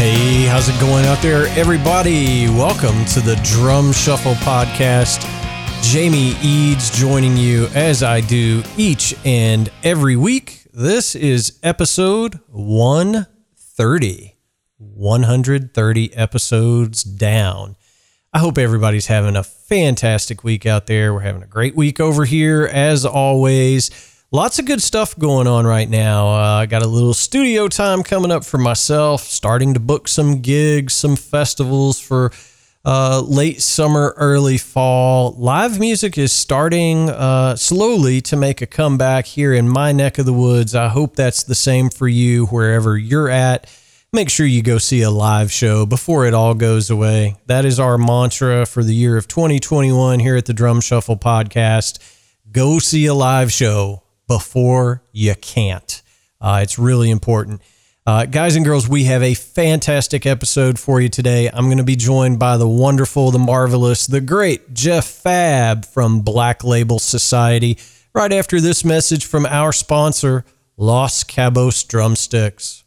Hey, how's it going out there, everybody? Welcome to the Drum Shuffle Podcast. Jamie Eads joining you as I do each and every week. This is episode 130. 130 episodes down. I hope everybody's having a fantastic week out there. We're having a great week over here, as always lots of good stuff going on right now. Uh, I got a little studio time coming up for myself, starting to book some gigs, some festivals for uh, late summer, early fall. Live music is starting uh, slowly to make a comeback here in my neck of the woods. I hope that's the same for you wherever you're at. Make sure you go see a live show before it all goes away. That is our mantra for the year of 2021 here at the Drum Shuffle Podcast. Go see a live show before you can't. Uh, it's really important. Uh, guys and girls, we have a fantastic episode for you today. I'm going to be joined by the wonderful, the marvelous, the great Jeff Fabb from Black Label Society right after this message from our sponsor, Los Cabos Drumsticks.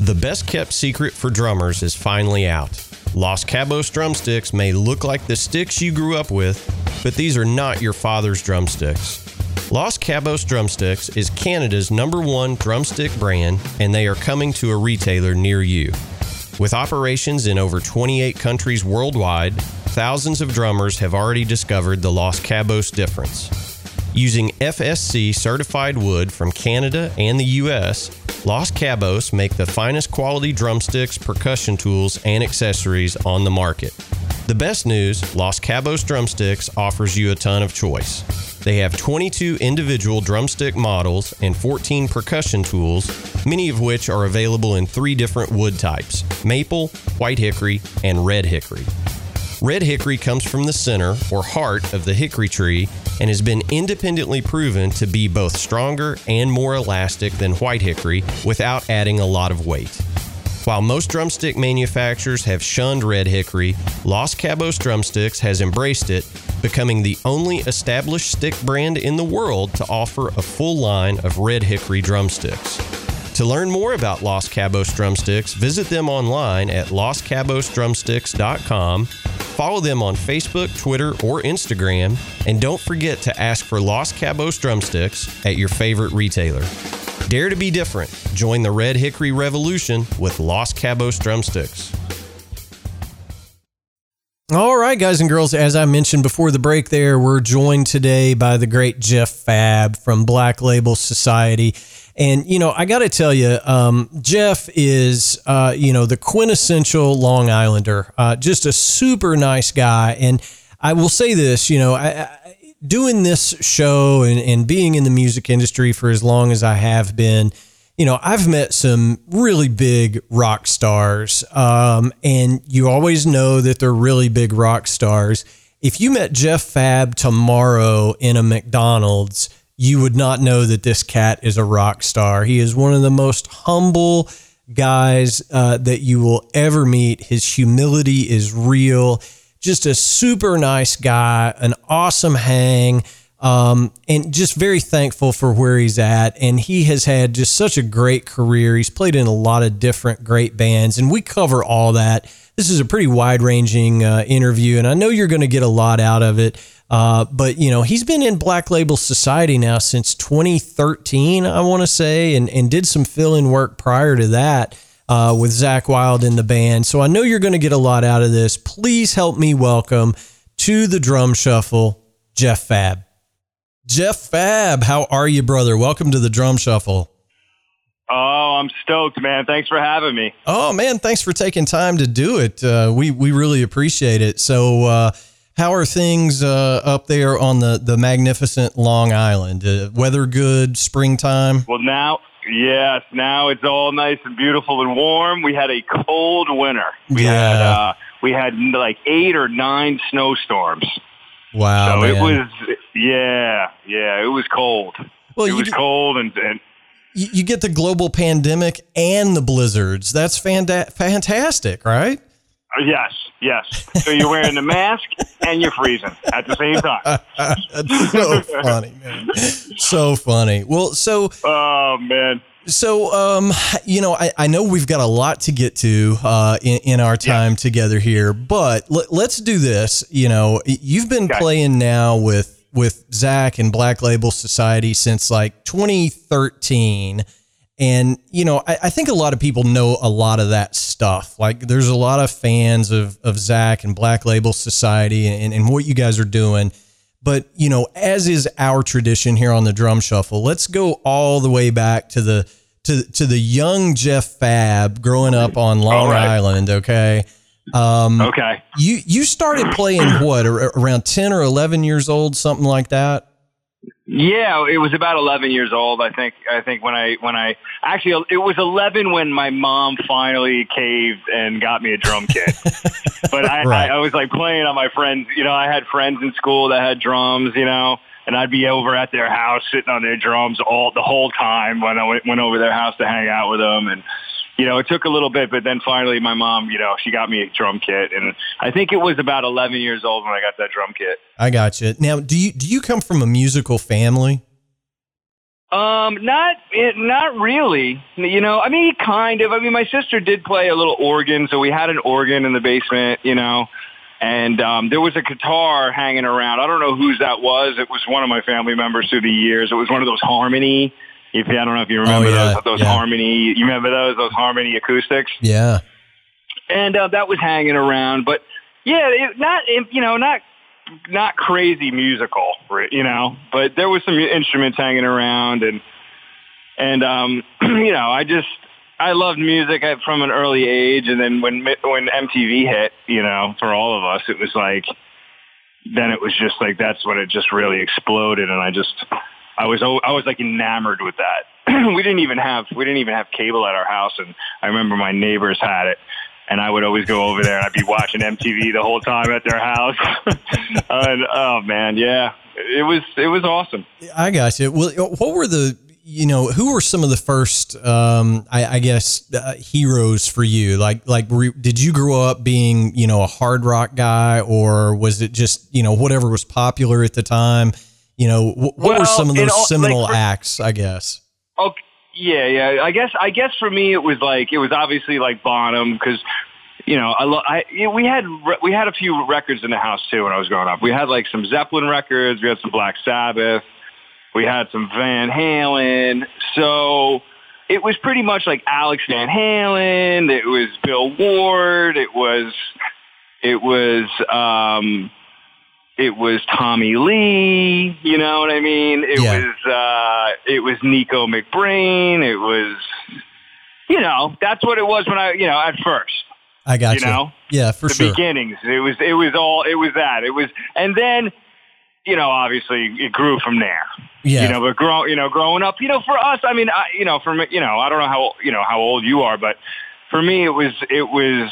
The best kept secret for drummers is finally out. Los Cabos drumsticks may look like the sticks you grew up with, but these are not your father's drumsticks. Los Cabos Drumsticks is Canada's number one drumstick brand, and they are coming to a retailer near you. With operations in over 28 countries worldwide, thousands of drummers have already discovered the Los Cabos difference. Using FSC certified wood from Canada and the US, Los Cabos make the finest quality drumsticks, percussion tools, and accessories on the market. The best news Los Cabos Drumsticks offers you a ton of choice. They have 22 individual drumstick models and 14 percussion tools, many of which are available in three different wood types maple, white hickory, and red hickory. Red hickory comes from the center or heart of the hickory tree and has been independently proven to be both stronger and more elastic than white hickory without adding a lot of weight. While most drumstick manufacturers have shunned red hickory, Los Cabos Drumsticks has embraced it, becoming the only established stick brand in the world to offer a full line of red hickory drumsticks. To learn more about Los Cabos Drumsticks, visit them online at loscabosdrumsticks.com, follow them on Facebook, Twitter, or Instagram, and don't forget to ask for Los Cabos Drumsticks at your favorite retailer. Dare to be different. Join the Red Hickory Revolution with Los Cabos Drumsticks. All right, guys and girls, as I mentioned before the break there, we're joined today by the great Jeff Fabb from Black Label Society. And, you know, I got to tell you, um, Jeff is, uh, you know, the quintessential Long Islander, uh, just a super nice guy. And I will say this, you know, I, doing this show and, and being in the music industry for as long as I have been, you know, I've met some really big rock stars. Um, and you always know that they're really big rock stars. If you met Jeff Fabb tomorrow in a McDonald's, you would not know that this cat is a rock star. He is one of the most humble guys uh, that you will ever meet. His humility is real just a super nice guy, an awesome hang, um, and just very thankful for where he's at. And he has had just such a great career. He's played in a lot of different great bands, and we cover all that. This is a pretty wide ranging uh, interview, and I know you're going to get a lot out of it. Uh, but you know he's been in Black Label Society now since 2013, I want to say, and and did some fill in work prior to that uh, with Zakk Wylde in the band. So I know you're going to get a lot out of this. Please help me welcome to the drum shuffle, Jeff Fabb. Jeff Fabb, how are you, brother? Welcome to the drum shuffle. Oh, I'm stoked, man. Thanks for having me. Oh, man, thanks for taking time to do it. Uh, we we really appreciate it. So, uh, how are things uh, up there on the the magnificent Long Island? Uh, weather good, springtime? Well, now Yes, now it's all nice and beautiful and warm. We had a cold winter. We Yeah. had uh, we had like eight or nine snowstorms. Wow, so man. it was yeah, yeah, it was cold. well, it you, was get- cold and, and you you get the global pandemic and the blizzards. That's fanta- fantastic, right? uh, yes, yes. So you're wearing the mask and you're freezing at the same time. That's so funny, man. So funny. Well, so Oh man. So, um, you know, I, I know we've got a lot to get to uh, in, in our time together here, but let, let's do this. You know, you've been Okay. playing now with with Zakk and Black Label Society since like 2013. And, you know, I, I think a lot of people know a lot of that stuff. Like, there's a lot of fans of, of Zakk and Black Label Society and, and what you guys are doing. But, you know, as is our tradition here on the drum shuffle, let's go all the way back to the to to the young Jeff Fabb growing up on Long right. Island, okay? Um Okay. you you started playing what around 10 or 11 years old, something like that? Yeah, it was about 11 years old. I think. I think when I when I actually it was 11 when my mom finally caved and got me a drum kit. but I, Right. I I was like playing on my friends. You know, I had friends in school that had drums. You know, and I'd be over at their house sitting on their drums all the whole time when I went, went over their house to hang out with them and. You know, it took a little bit, but then finally my mom, you know, she got me a drum kit. And I think it was about 11 years old when I got that drum kit. I got you. Now, do you do you come from a musical family? Um, not it, not really. You know, I mean, kind of. I mean, my sister did play a little organ, so we had an organ in the basement. You know, and um, there was a guitar hanging around. I don't know whose that was. It was one of my family members through the years. It was one of those harmony. If I don't know if you remember Oh, yeah, those those yeah. harmony. You remember those those harmony acoustics? Yeah. and uh, that was hanging around. But yeah, it, not you know not not crazy musical, you know. But there was some instruments hanging around, and and um, you know, I just I loved music from an early age, and then when when MTV hit, you know, for all of us, it was like then it was just like that's when it just really exploded, and I just. I was I was like enamored with that. we didn't even have we didn't even have cable at our house, and I remember my neighbors had it, and I would always go over there and I'd be watching MTV the whole time at their house. and oh man, yeah, it was it was awesome. I got you. Well, what were the you know who were some of the first um, I, I guess uh, heroes for you? Like like were, did you grow up being you know a hard rock guy or was it just you know whatever was popular at the time? You know wh- what were some of those all- like, seminal for- acts? I guess. Okay, yeah, yeah. I guess I guess for me it was like it was obviously like Bonham because you know I, lo- I yeah, we had re- we had a few records in the house too when I was growing up. We had like some Zeppelin records, we had some Black Sabbath, we had some Van Halen. So it was pretty much like Alex Van Halen. It was Bill Ward. It was it was um it was Tommy Lee, you know what I mean? It Yeah. was uh it was Nicko McBrain, it was you know, that's what it was when I you know, at first. I got You know? Yeah, for the sure. beginnings. It was it was all it was that. It was and then you know, obviously it grew from there. Yeah. You know, but grow, you know, growing up, you know, for us, I mean, I, you know, for me, you know, I don't know how, you know, how old you are, but for me, it was, it was,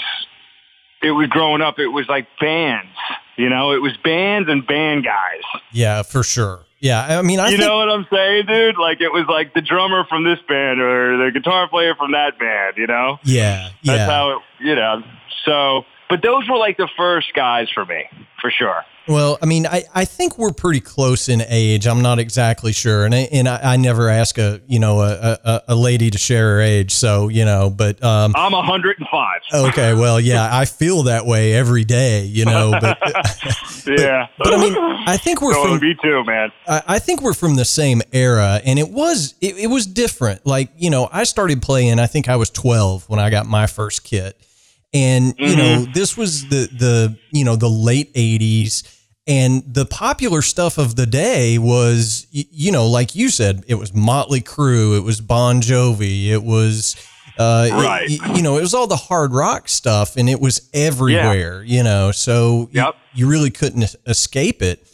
it was growing up. It was like bands, you know, it was bands and band guys. yeah, for sure. Yeah, I mean, I you think know what I'm saying, dude? Like it was like the drummer from this band or the guitar player from that band, you know? yeah, yeah. That's how it, you know. So, but those were like the first guys for me, for sure. Well, I mean, I, I think we're pretty close in age. I'm not exactly sure, and I, and I, I never ask a you know a, a, a lady to share her age, so you know. But um, I'm 105. okay, well, yeah, I feel that way every day, you know. But yeah. but I mean, I think we're So, from me too, man. I I think we're from the same era, and it was it, it was different. Like you know, I started playing. I think I was 12 when I got my first kit, and you know, this was the the you know the late 80s, and the popular stuff of the day was you know, like you said, it was Motley Crue, it was Bon Jovi, it was. Uh, Right. y- you know, it was all the hard rock stuff, and it was everywhere. You know, so Yep. you really couldn't escape it.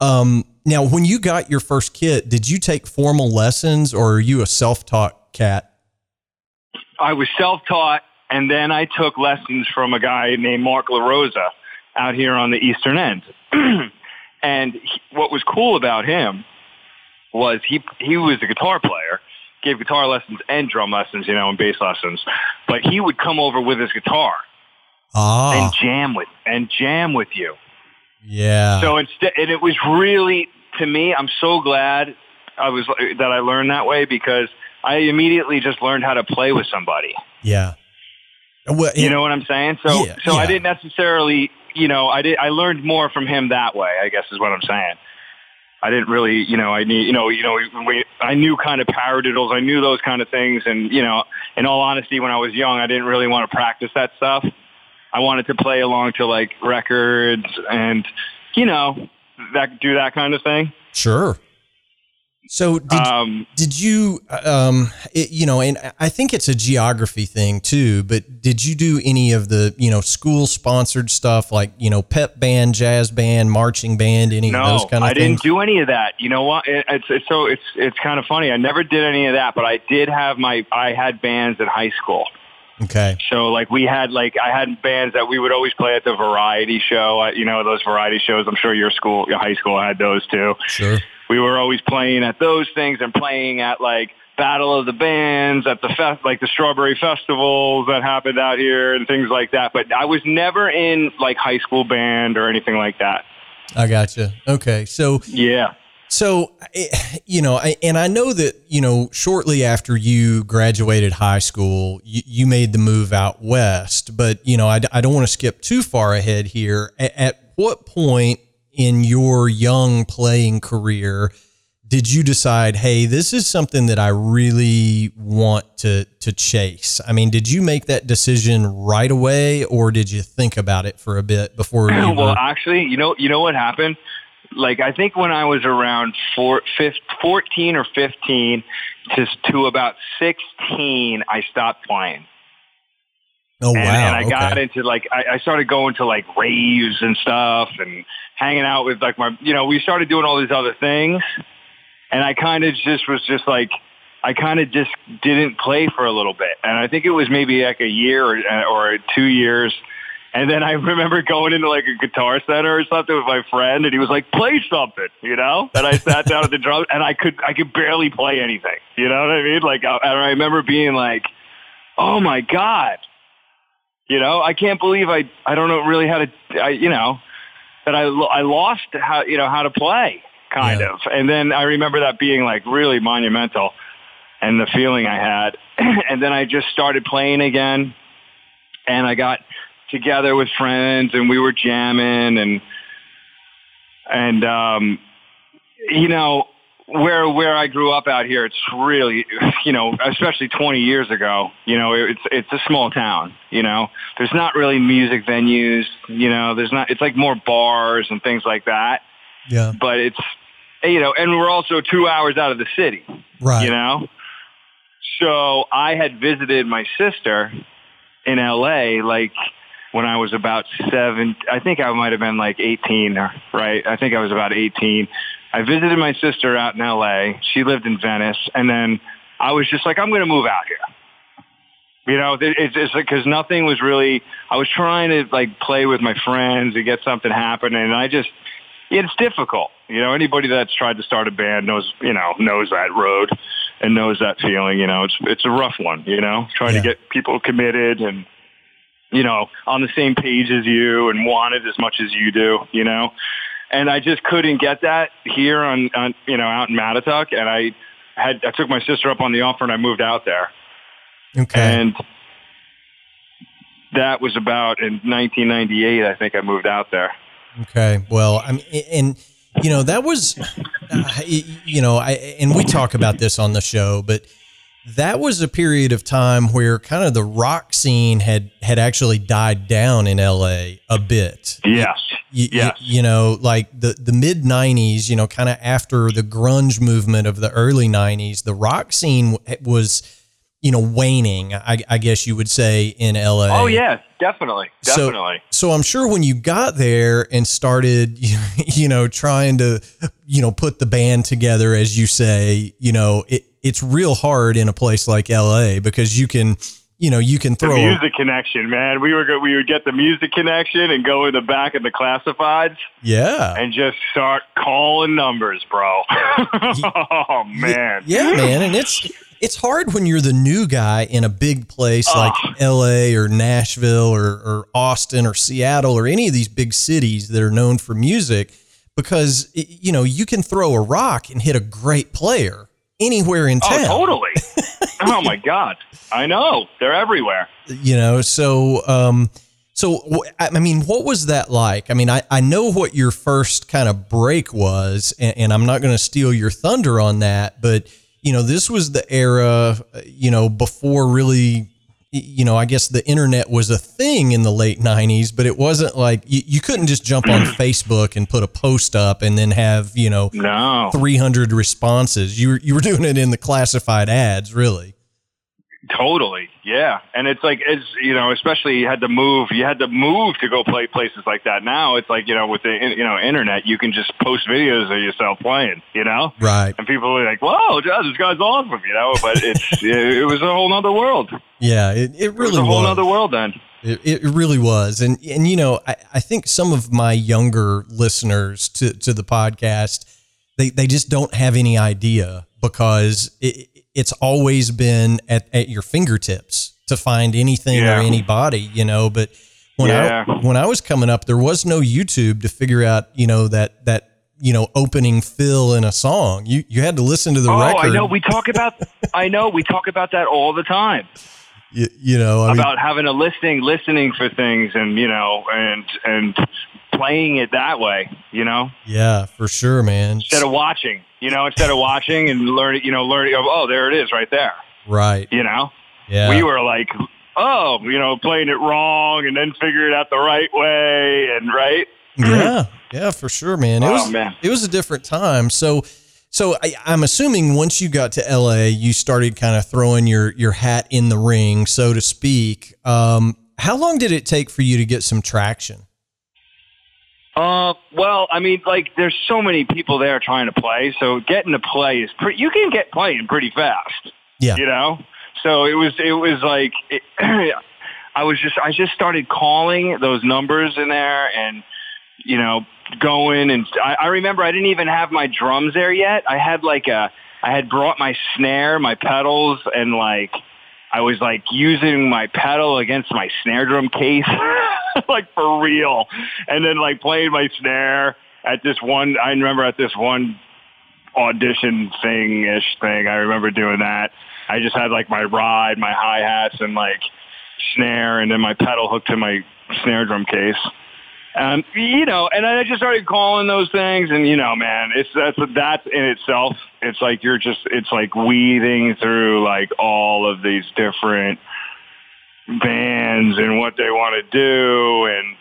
Um, now, when you got your first kit, did you take formal lessons or are you a self taught cat? I was self-taught, and then I took lessons from a guy named Mark LaRosa out here on the Eastern End. and he, what was cool about him was he he was a guitar player, gave guitar lessons and drum lessons, you know, and bass lessons. But he would come over with his guitar Ah, and jam with and jam with you. yeah. So instead, and it was really to me. I'm so glad I was that I learned that way because I immediately just learned how to play with somebody. yeah. Well, You know what I'm saying? So Yeah, so yeah. I didn't necessarily, you know, I did I learned more from him that way, I guess is what I'm saying. I didn't really, you know, I need, you know, you know, we, I knew kind of paradiddles, I knew those kind of things, and you know, in all honesty, when I was young, I didn't really want to practice that stuff. I wanted to play along to like records and, you know, that do that kind of thing. Sure. So did Um, did you um it, you know and I think it's a geography thing too but did you do any of the you know school sponsored stuff like you know pep band jazz band marching band any of those kind of I things I didn't do any of that. You know what? It, it's, it's so it's it's kind of funny. I never did any of that, but I did have my I had bands in high school. okay So like we had like I had bands that we would always play at the variety show. You know those variety shows. I'm sure your school, your high school had those too. sure We were always playing at those things and playing at like Battle of the Bands at the fest, like the Strawberry festivals that happened out here and things like that. But I was never in like high school band or anything like that. I gotcha okay so Yeah. So, eh, you know, and I know that, you know, shortly after you graduated high school, you, you made the move out west. But, you know, I, I don't want to skip too far ahead here. At, at what point in your young playing career did you decide, hey, this is something that I really want to, to chase? I mean, did you make that decision right away or did you think about it for a bit before you uh, well, were, actually, you know, you know what happened? Like, I think when I was around four, fif 14 or 15 to, to about 16, I stopped playing. oh, wow. and, and I okay. got into like I, I started going to like raves and stuff and hanging out with like my you know we started doing all these other things and I kind of just was just like I kind of just didn't play for a little bit. And I think it was maybe like a year or, or two years and then I remember going into like a guitar center or something with my friend and he was like play something you know? And I sat down at the drum and I could I could barely play anything you know what I mean? Like I, and I remember being like oh my god you know, I can't believe I I don't know really how to I, you know that I lo- I lost how you know how to play kind Yeah. of, and then I remember that being like really monumental, and the feeling I had, and then I just started playing again, and I got together with friends and we were jamming and and um you know where where I grew up out here, it's really, you know, especially 20 years ago, you know, it's it's a small town. You know, there's not really music venues. You know, there's not. It's like more bars and things like that. yeah. But it's, you know, and we're also two hours out of the city. Right. You know, so I had visited my sister in L.A. like when I was about seven. I think I might have been like 18, or right? I think I was about 18. I visited my sister out in L.A. She lived in Venice, and then I was just like, I'm going to move out here. You know, it- it's just because nothing was really. I was trying to like play with my friends and get something happening, and I just it's difficult. You know, anybody that's tried to start a band knows, you know, knows that road and knows that feeling. You know, it's it's a rough one. You know, trying Yeah. to get people committed and you know on the same page as you and want it as much as you do. You know, and I just couldn't get that here on, on you know out in Mattituck, and I had I took my sister up on the offer and I moved out there, Okay. and that was about in 1998. I think I moved out there. Okay. Well, I mean, and you know that was, uh, you know, I and we talk about this on the show, but that was a period of time where kind of the rock scene had had actually died down in L.A. a bit. Yes. You, Yes. you, you know, like the, the mid 90s, you know, kind of after the grunge movement of the early 90s, the rock scene was you know, waning, I, I guess you would say in LA. Oh yeah, definitely, So- definitely. So I'm sure when you got there and started, you know, trying to, you know, put the band together, as you say, you know, it, it's real hard in a place like LA because you can, you know, you can throw the music connection, man. We were go- we would get the music connection and go in the back of the classifieds yeah. and just start calling numbers, bro. oh man. Yeah, man, and it's it's hard when you're the new guy in a big place Oh. like L.A. or Nashville or, or Austin or Seattle or any of these big cities that are known for music, because you know you can throw a rock and hit a great player anywhere in oh, town. Oh, totally. oh my god. I know. They're everywhere. You know, so um, so I mean, what was that like? I mean, I I know what your first kind of break was, and, and I'm not going to steal your thunder on that, but you know, this was the era, uh, you know, before really. You know, I guess the internet was a thing in the late '90s, but it wasn't like you, you couldn't just jump on Facebook and put a post up and then have you know No. 300 responses. You were you were doing it in the classified ads, really. Totally, yeah. And it's like it's you know, especially you had to move. You had to move to go play places like that. Now it's like you know, with the you know internet, you can just post videos of yourself playing. You know, Right. and people are like, "Whoa, Josh, this guy's awesome," you know. But it's it, it was a whole other world. Yeah, it, it was really a whole was. nother world then. It, it really was. And, and you know, I, I think some of my younger listeners to, to the podcast, they, they just don't have any idea because it, it's always been at, at your fingertips to find anything Yeah. or anybody, you know, but when Yeah. I, when I was coming up, there was no YouTube to figure out, you know, that, that, you know, opening fill in a song. You, you had to listen to the oh, record. I know. We talk about. I know. We talk about that all the time. you, you know, I mean, about having a listening, listening for things, and you know, and and playing it that way. You know. yeah, for sure, man. instead of watching, you know, instead of watching and learning, you know, learning, oh, there it is right there, right. you know, Yeah. we were like, oh, you know, playing it wrong and then figure it out the right way and right. Yeah, yeah, for sure, man. It Oh, was man. it was a different time. So, so I, I'm assuming once you got to LA, you started kind of throwing your your hat in the ring, so to speak. Um, how long did it take for you to get some traction? Uh, well, I mean, like, there's so many people there trying to play, so getting to play is pretty. You can get playing pretty fast. Yeah. You know, so it was it was like it, I was just I just started calling those numbers in there and you know going and I, I remember I didn't even have my drums there yet. I had like a I had brought my snare, my pedals, and like I was like using my pedal against my snare drum case, like for real, and then like playing my snare at this one. I remember at this one audition thing ish thing. I remember doing that. I just had like my ride, my hi hats, and like snare, and then my pedal hooked to my snare drum case. Um, you know, and I just started calling those things, and you know, man, it's that's that in itself. It's like you're just, it's like weaving through like all of these different bands and what they want to do, and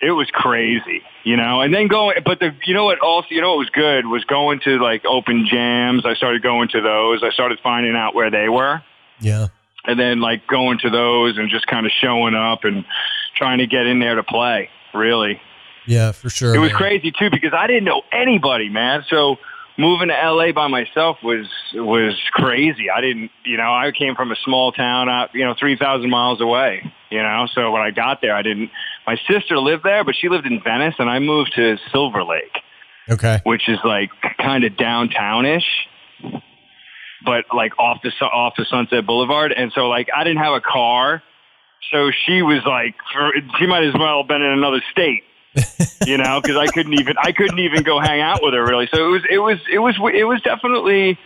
it was crazy, you know. And then going, but the, you know what? Also, you know what was good was going to like open jams. I started going to those. I started finding out where they were Yeah, and then like going to those and just kind of showing up and trying to get in there to play. Really, yeah, for sure. it was man. crazy too because I didn't know anybody, man. So moving to LA by myself was was crazy. I didn't, you know, I came from a small town out, you know, three thousand miles away. You know, so when I got there, I didn't. My sister lived there, but she lived in Venice, and I moved to Silver Lake Okay. which is like kind of downtownish, but like off the off the Sunset Boulevard. And so like I didn't have a car, so she was like, she might as well have been in another state, you know, because I couldn't even I couldn't even go hang out with her really. So it was it was it was it was definitely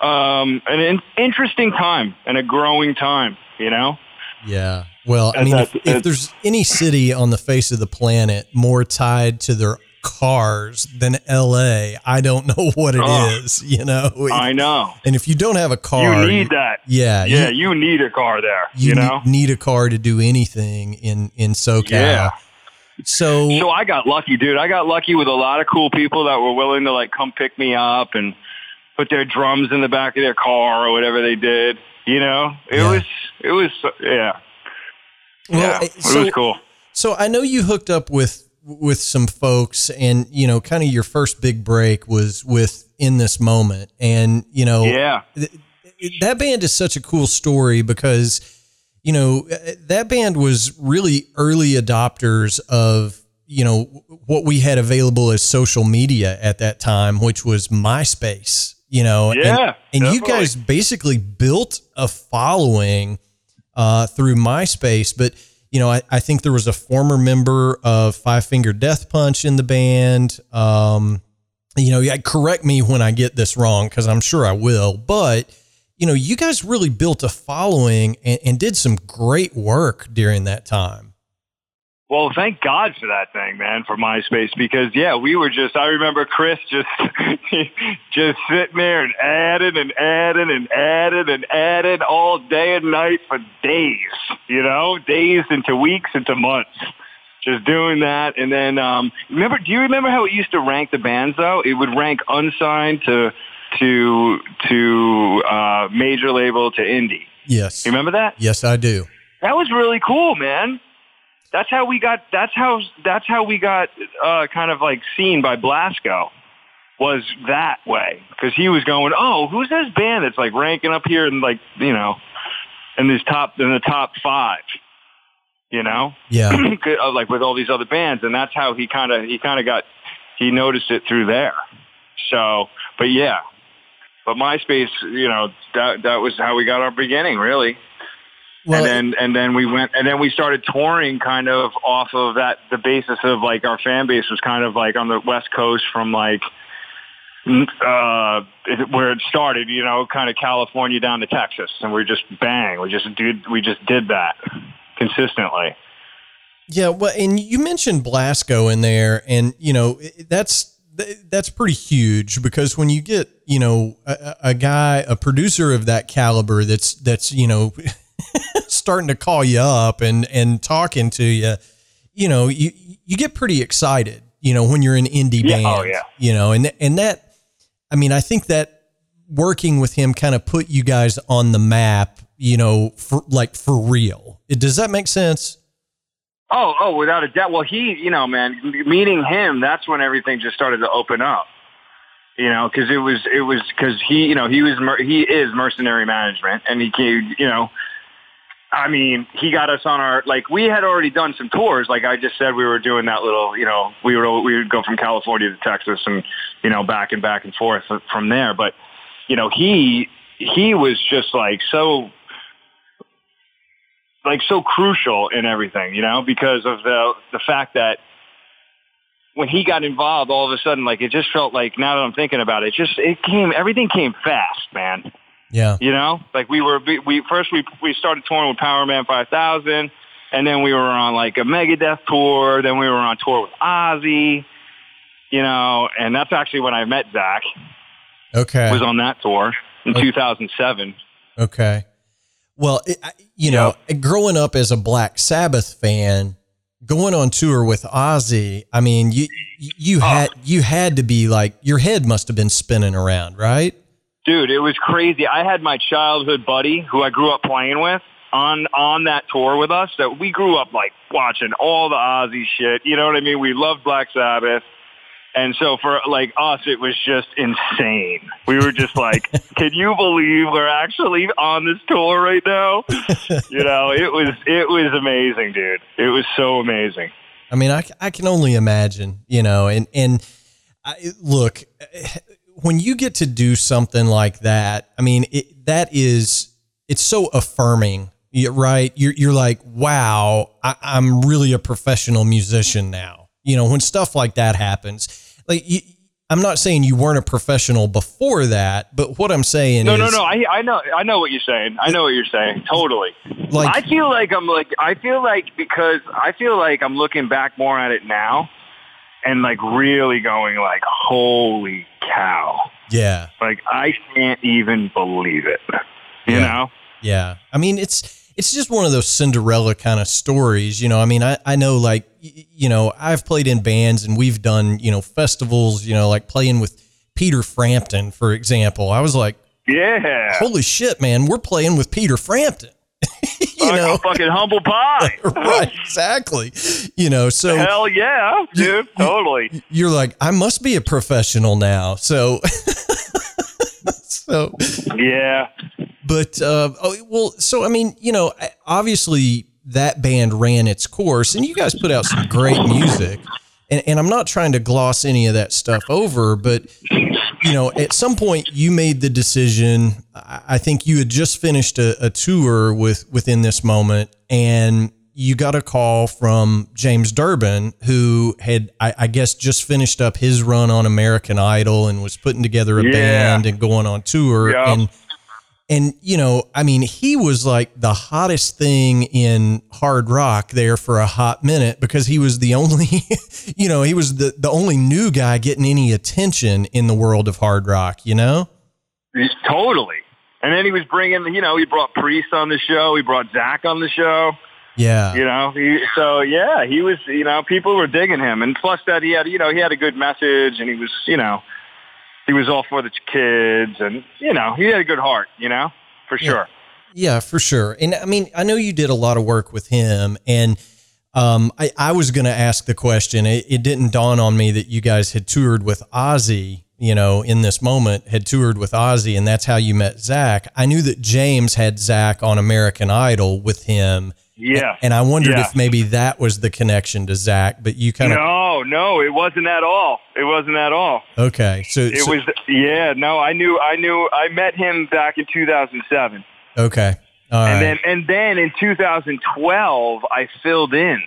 um, an in- interesting time and a growing time, you know. Yeah. Well, I mean, if, if there's any city on the face of the planet more tied to their cars than LA, I don't know what it is. Oh. you know, I know and if you don't have a car, you need that. Yeah, Yeah, you, you need a car there. you You, know. need a car to do anything in in SoCal. Yeah. So, So I got lucky, dude. I got lucky with a lot of cool people that were willing to like come pick me up and put their drums in the back of their car or whatever they did. You know, it Yeah. was it was yeah. Well, yeah, eh, it so- was cool. So I know you hooked up with with some folks, and you know, kind of your first big break was with in this moment, and you know, Yeah. that band is such a cool story because you know that band was really early adopters of you know what we had available as social media at that time which was myspace you know and- Yeah, and, you guys basically built a following uh, through myspace. But you know I, I think there was a former member of five finger death punch in the band um, you know, correct me when I get this wrong because I'm sure I will. But you know, you guys really built a following and, and did some great work during that time. Well, thank God for that thing, man, for MySpace, because yeah, we were just. I remember Chris just just sitting there and adding and adding and adding and adding all day and night for days. You know, days into weeks into months, just doing that. And then um, remember, do you remember how it used to rank the bands though? It would rank unsigned to to to uh, major label to indie. Yes. You remember that? Yes, I do. That was really cool, man. That's how we got. That's how. That's how we got uh, kind of like seen by Blasko. Was that way because he was going, oh, who's this band that's like ranking up here and like you know, in this top in the top five, you know, Yeah. Uh, like with all these other bands, and that's how he kind of he kind of got he noticed it through there. So, but yeah, but MySpace, you know, that that was how we got our beginning, really Well, and then and then we went and then we started touring kind of off of that the basis of like our fan base was kind of like on the west coast from like uh where it started you know kind of california down to texas and we just bang we just did we just did that consistently yeah. Well, and you mentioned Blasko in there, and you know that's that's pretty huge because when you get you know a, a guy, a producer of that caliber, that's that's you know starting to call you up and and talking to you, you know, you you get pretty excited, you know, when you're an indie Yeah, band, oh, yeah. you know, and and that, I mean, I think that working with him kind of put you guys on the map, you know, for like for real. Does that make sense? Oh, oh, without a doubt. Well, he, you know, man, meeting him, that's when everything just started to open up. You know, because it was, it was, because he, you know, he was, he is mercenary management, and he you know, I mean, he got us on our, like, we had already done some tours. Like I just said, we were doing that little, you know, we were, we would go from California to Texas and, you know, back and back and forth from there. But, you know, he, he was just like so like so crucial in everything, you know, because of the the fact that when he got involved, all of a sudden, like it just felt like now that I'm thinking about it, it just it came everything came fast, man. Yeah. You know, like we were we, we first we we started touring with Power Man 5000, and then we were on like a Megadeth tour, then we were on tour with Ozzy, you know, and that's actually when I met Zakk. Okay. Was on that tour in Okay. 2007. Okay. Well, it, I- you know, growing up as a Black Sabbath fan, going on tour with Ozzy, I mean, you you had oh. you had to be like your head must have been spinning around, right? Dude, it was crazy. I had my childhood buddy who I grew up playing with on on that tour with us. That we grew up like watching all the Ozzy shit. You know what I mean? We loved Black Sabbath. And so for like us, it was just insane. We were just like, can you believe we're actually on this tour right now? You know, it was, it was amazing, dude. It was so amazing. I mean, I, I can only imagine, you know, and and I, look, when you get to do something like that, I mean, it, that is it's so affirming, right? You're you're like, wow, I, I'm really a professional musician now. You know, when stuff like that happens, like you, I'm not saying you weren't a professional before that, but what I'm saying is No, is, no, no. I, I know, I know what you're saying. I know what you're saying. Totally. Like- I feel like I'm like, I feel like because I feel like I'm looking back more at it now, and like really going like, holy cow! yeah, Like I can't even believe it. You Yeah. know? Yeah. I mean, it's it's just one of those Cinderella kind of stories, you know. I mean, I I know like y- you know, I've played in bands and we've done, you know, festivals, you know, like playing with Peter Frampton, for example. I was like, Yeah. holy shit, man, we're playing with Peter Frampton. You Like know, a fucking humble pie. right? Exactly. You know, so Hell yeah, dude. Totally. you're like, I must be a professional now. So, so, Yeah. but uh, oh, well, so I mean, you know, obviously that band ran its course, and you guys put out some great music. And, and I'm not trying to gloss any of that stuff over, but you know, at some point you made the decision. I think you had just finished a, a tour with within this moment, and you got a call from James Durbin, who had, I, I guess, just finished up his run on American Idol and was putting together a Yeah. band and going on tour. Yeah. And and you know, I mean, he was like the hottest thing in hard rock there for a hot minute because he was the only, you know, he was the the only new guy getting any attention in the world of hard rock. You know? He's totally. And then he was bringing, you know, he brought Priest on the show. He brought Zakk on the show. Yeah. You know, he, so yeah, he was. You know, people were digging him, and plus that he had, you know, he had a good message, and he was, you know, he was all for the kids, and you know, he had a good heart. You know, for Yeah. sure. Yeah, for sure. And I mean, I know you did a lot of work with him, and um, I, I was going to ask the question. It, it didn't dawn on me that you guys had toured with Ozzy. You know, in this moment, had toured with Ozzy, and that's how you met Zakk. I knew that James had Zakk on American Idol with him. Yeah. And I wondered Yeah. if maybe that was the connection to Zakk, but you kind of No, no, it wasn't at all. It wasn't at all. okay. So It so- was, yeah, no, I knew, I knew, I met him back in 2007, okay. All right. and then, and then in 2012, I filled in.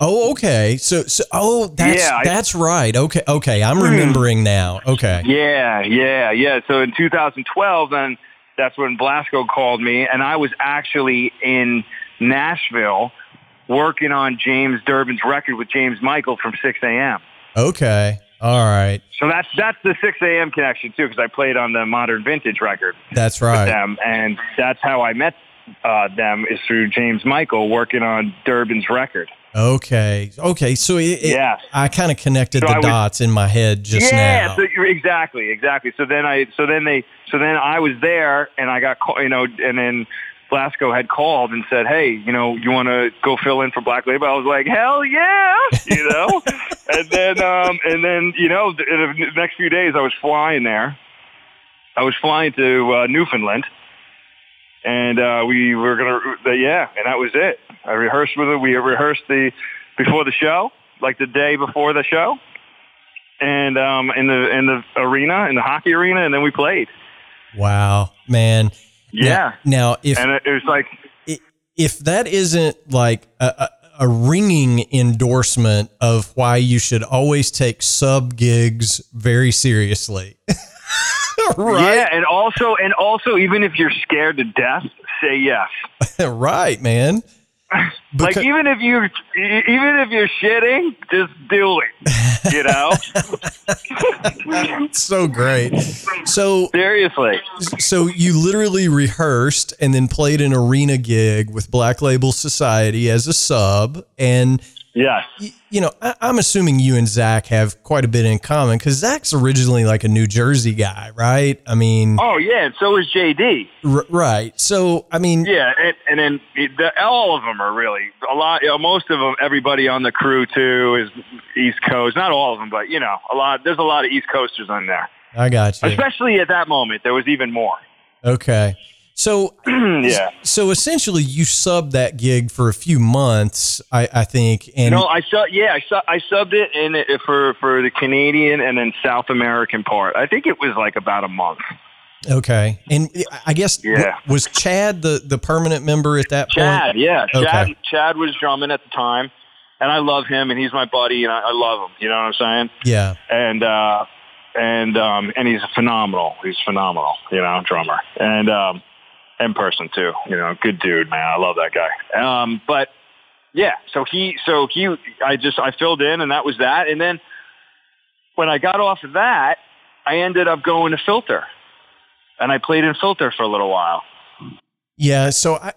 Oh, okay. So so oh, that's Yeah, I- that's right. Okay, okay. I'm remembering now. Okay. Yeah, yeah, yeah. So in 2012, then that's when Blasko called me, and I was actually in Nashville working on James Durbin's record with James Michael from Sixx:A.M. Okay. All right. So that's that's the Sixx:A.M. connection too, because I played on the Modern Vintage record That's with right. them, and that's how I met uh, them is through James Michael working on Durbin's record. Okay. Okay. So it, it- I kind of connected So the was- dots in my head just yeah, now. so exactly, exactly. So then I, so then they, so then I was there, and I got, call, you know, and then Blasko had called and said, "Hey, you know, you want to go fill in for Black Label?" I was like, "Hell yeah!" You know, and then, um, and then, you know, the, the next few days I was flying there. I was flying to uh, Newfoundland, and uh, we were gonna, yeah, and that was it. I rehearsed with it. We rehearsed the before the show, like the day before the show and um, in the in the arena, in the hockey arena, and then we played. wow, man. Yeah, Now, now if and it, it was like, if that isn't like a, a, a ringing endorsement of why you should always take sub gigs very seriously. right. yeah, and also and also, even if you're scared to death, say yes. right, man. Like even if you even if you're shitting, just do it. You know, so great. So seriously. so you literally rehearsed and then played an arena gig with Black Label Society as a sub and Yes. y- you know, I, I'm assuming you and Zakk have quite a bit in common because Zakk's originally like a New Jersey guy, right? I mean, Oh yeah, and so is JD. r- right. So, I mean, Yeah, and, and then the, all of them are really a lot. You know, most of them, everybody on the crew too is East Coast. Not all of them, but you know, a lot. There's a lot of East Coasters on there. I got you. Especially at that moment, there was even more. Okay. So, yeah. so essentially, you subbed that gig for a few months, I, I think, and No, I sub. Yeah, I sub. I subbed it in it for for the Canadian and then South American part. I think it was like about a month. okay, and I guess Yeah. was Chad the the permanent member at that Chad, point? Chad, yeah, Okay. Chad. Chad was drumming at the time, and I love him, and he's my buddy, and I, I love him. You know what I'm saying? Yeah. and uh and um and he's phenomenal he's phenomenal you know drummer and um in person too. You know good dude man. I love that guy. Um but yeah so he so he i just i filled in and that was that. And then when i got off of that i ended up going to filter. And i played in filter for a little while. Yeah, so I,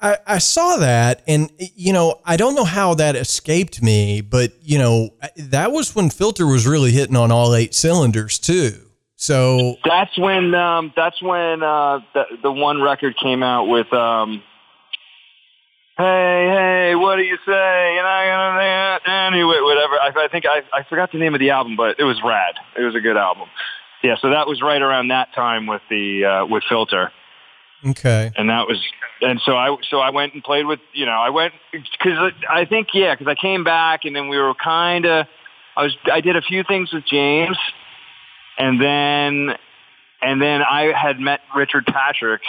I I saw that, and you know I don't know how that escaped me, but you know that was when Filter was really hitting on all eight cylinders too. So That's when um, that's when uh, the the one record came out with um, Hey hey what do you say? And I anyway whatever. I, I think I I forgot the name of the album but it was rad. It was a good album. Yeah so that was right around that time with the uh, with Filter. Okay, and that was and so I so I went and played with you know I went because I think yeah because I came back and then we were kind of I was I did a few things with James and then and then I had met Richard Patrick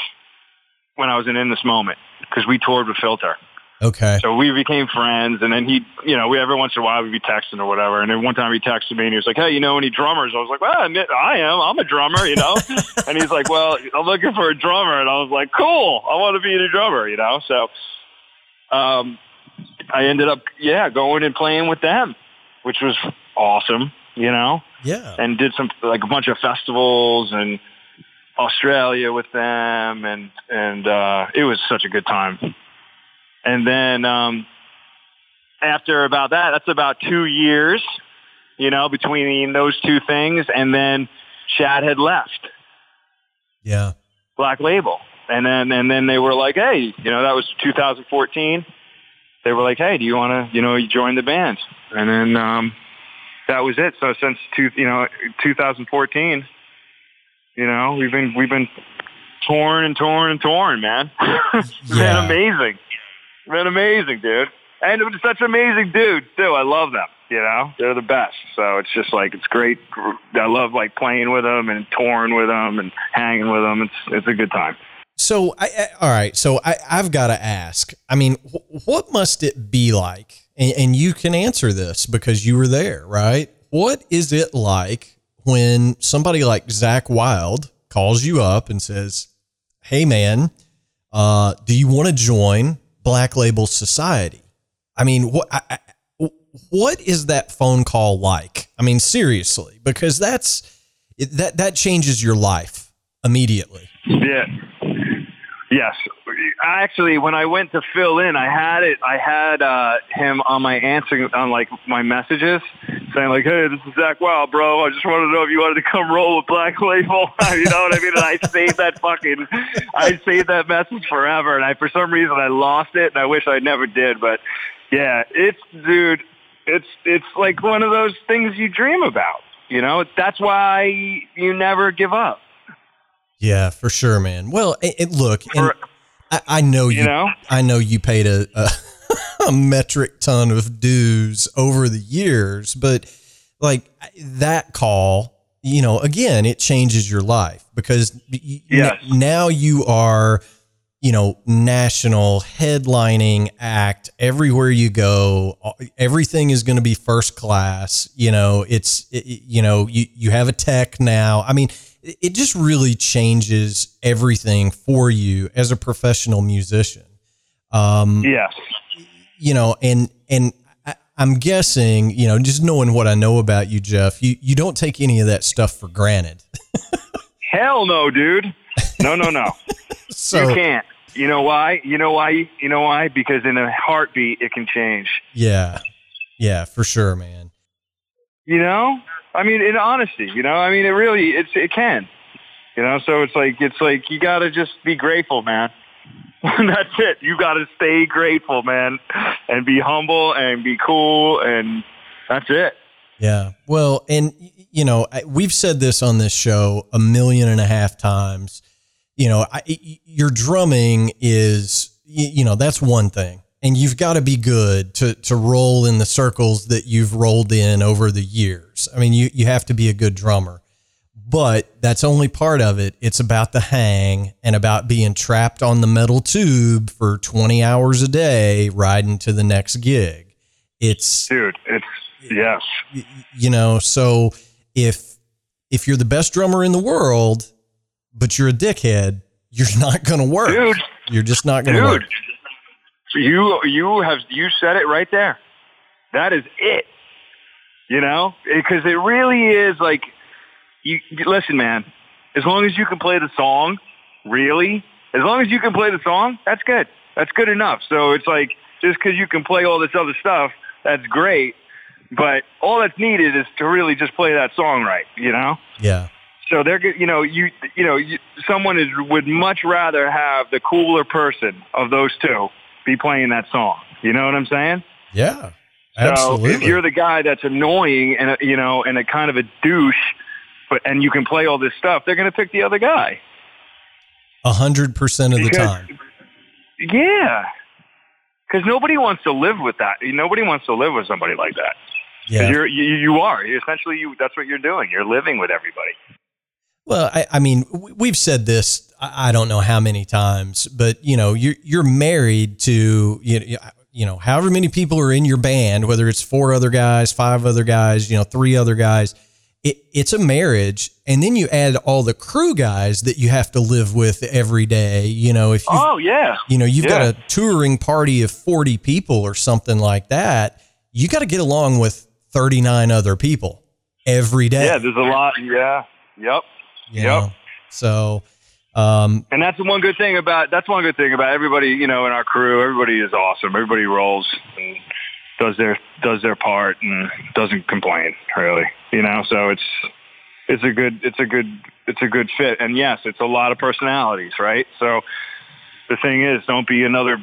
when I was in In This Moment because we toured with Filter. okay, So we became friends, and then he, you know, we every once in a while we'd be texting or whatever. And then one time he texted me, and he was like, "Hey, you know any drummers?" I was like, "Well, I admit- I am. I'm a drummer, you know." and he's like, "Well, I'm looking for a drummer," and I was like, "Cool. I want to be a drummer," you know. So, um, I ended up, yeah, going and playing with them, which was awesome, you know yeah, and did some like a bunch of festivals and Australia with them and and uh it was such a good time. And then um after about that, that's about two years, you know, between those two things and then Chad had left yeah, Black Label. And then and then they were like, Hey, you know, that was two thousand fourteen. They were like, Hey, do you wanna you know, join the band? And then um that was it. So since two, you know, 2014, you know, we've been we've been torn and torn and torn, man. it's Yeah. been amazing. It's been amazing, dude. And such amazing dudes too. I love them. You know, they're the best. So it's just like it's great. I love like playing with them and touring with them and hanging with them. It's it's a good time. So, I, I, all right. So, I, I've got to ask. I mean, wh- what must it be like? And, and you can answer this because you were there, right? What is it like when somebody like Zakk Wylde calls you up and says, "Hey, man, uh, do you want to join Black Label Society?" I mean, what? What is that phone call like? I mean, seriously, because that's that that changes your life immediately. Yeah. Yes. I Actually, when I went to fill in, I had it. I had uh, him on my answering on like my messages, saying like, "Hey, this is Zakk Wylde, bro. I just wanted to know if you wanted to come roll with Black Label." you know what I mean? And I saved that fucking, I saved that message forever. And I, for some reason, I lost it, and I wish I never did. But yeah, it's dude, it's it's like one of those things you dream about. You know, that's why you never give up. Yeah, for sure, man. Well, and, and look, and For- I, I know you, You know? I know you paid a, a, a metric ton of dues over the years, but like that call, you know, again, it changes your life because Yes. n- now you are, you know, national headlining act everywhere you go. Everything is going to be first class. You know, it's, it, it- you know, you, you have a tech now. I mean, it just really changes everything for you as a professional musician. Um, Yes. you know, and and I, I'm guessing, you know, just knowing what I know about you, Jeff, you you don't take any of that stuff for granted. Hell no, dude. No, no, no. So you can't. You know why? You know why? You know why? Because in a heartbeat, it can change. yeah, yeah, for sure, man. You know? I mean, in honesty, you know? I mean, it really, it's, it can. You know, so it's like, it's like, you gotta just be grateful, man. That's it. You gotta stay grateful, man. And be humble and be cool and that's it. Yeah. Well, and you know, we've said this on this show a million and a half times. You know, I, your drumming is, you know, that's one thing, and you've got to be good to to roll in the circles that you've rolled in over the years. I mean, you you have to be a good drummer, but that's only part of it. It's about the hang and about being trapped on the metal tube for twenty hours a day, riding to the next gig. It's Dude, it's, yes. you know so if if you're the best drummer in the world but you're a dickhead you're not going to work Dude. you're just not going to work Dude, you you have you said it right there. That is it. You know, because it really is like you, you listen, man. As long as you can play the song, really, as long as you can play the song, that's good. That's good enough. So it's like just because you can play all this other stuff, that's great. But all that's needed is to really just play that song right. You know. yeah So they're, you know, you, you know, you, someone is would much rather have the cooler person of those two be playing that song. You know what I'm saying? Yeah. So Absolutely. if you're the guy that's annoying and uh, you know and a kind of a douche, but and you can play all this stuff, they're going to pick the other guy. A hundred percent of the Because- time. Yeah, because nobody wants to live with that. Nobody wants to live with somebody like that. Yeah. You're, you you are essentially you. That's what you're doing. You're living with everybody. Well, I, I mean, we've said this. I don't know how many times, but you know, you're you're married to you you know however many people are in your band, whether it's four other guys, five other guys, you know, three other guys. It, it's a marriage, and then you add all the crew guys that you have to live with every day. You know, if you Oh yeah, you know you've got a touring party of 40 people or something like that you got to get along with 39 other people every day yeah. There's a lot. Yeah. Yep. You yep. know? so um And that's the one good thing about that's one good thing about everybody. You know, in our crew, everybody is awesome. Everybody rolls and does their does their part and doesn't complain really. You know, so it's it's a good it's a good it's a good fit. And yes, it's a lot of personalities, right? So the thing is, don't be another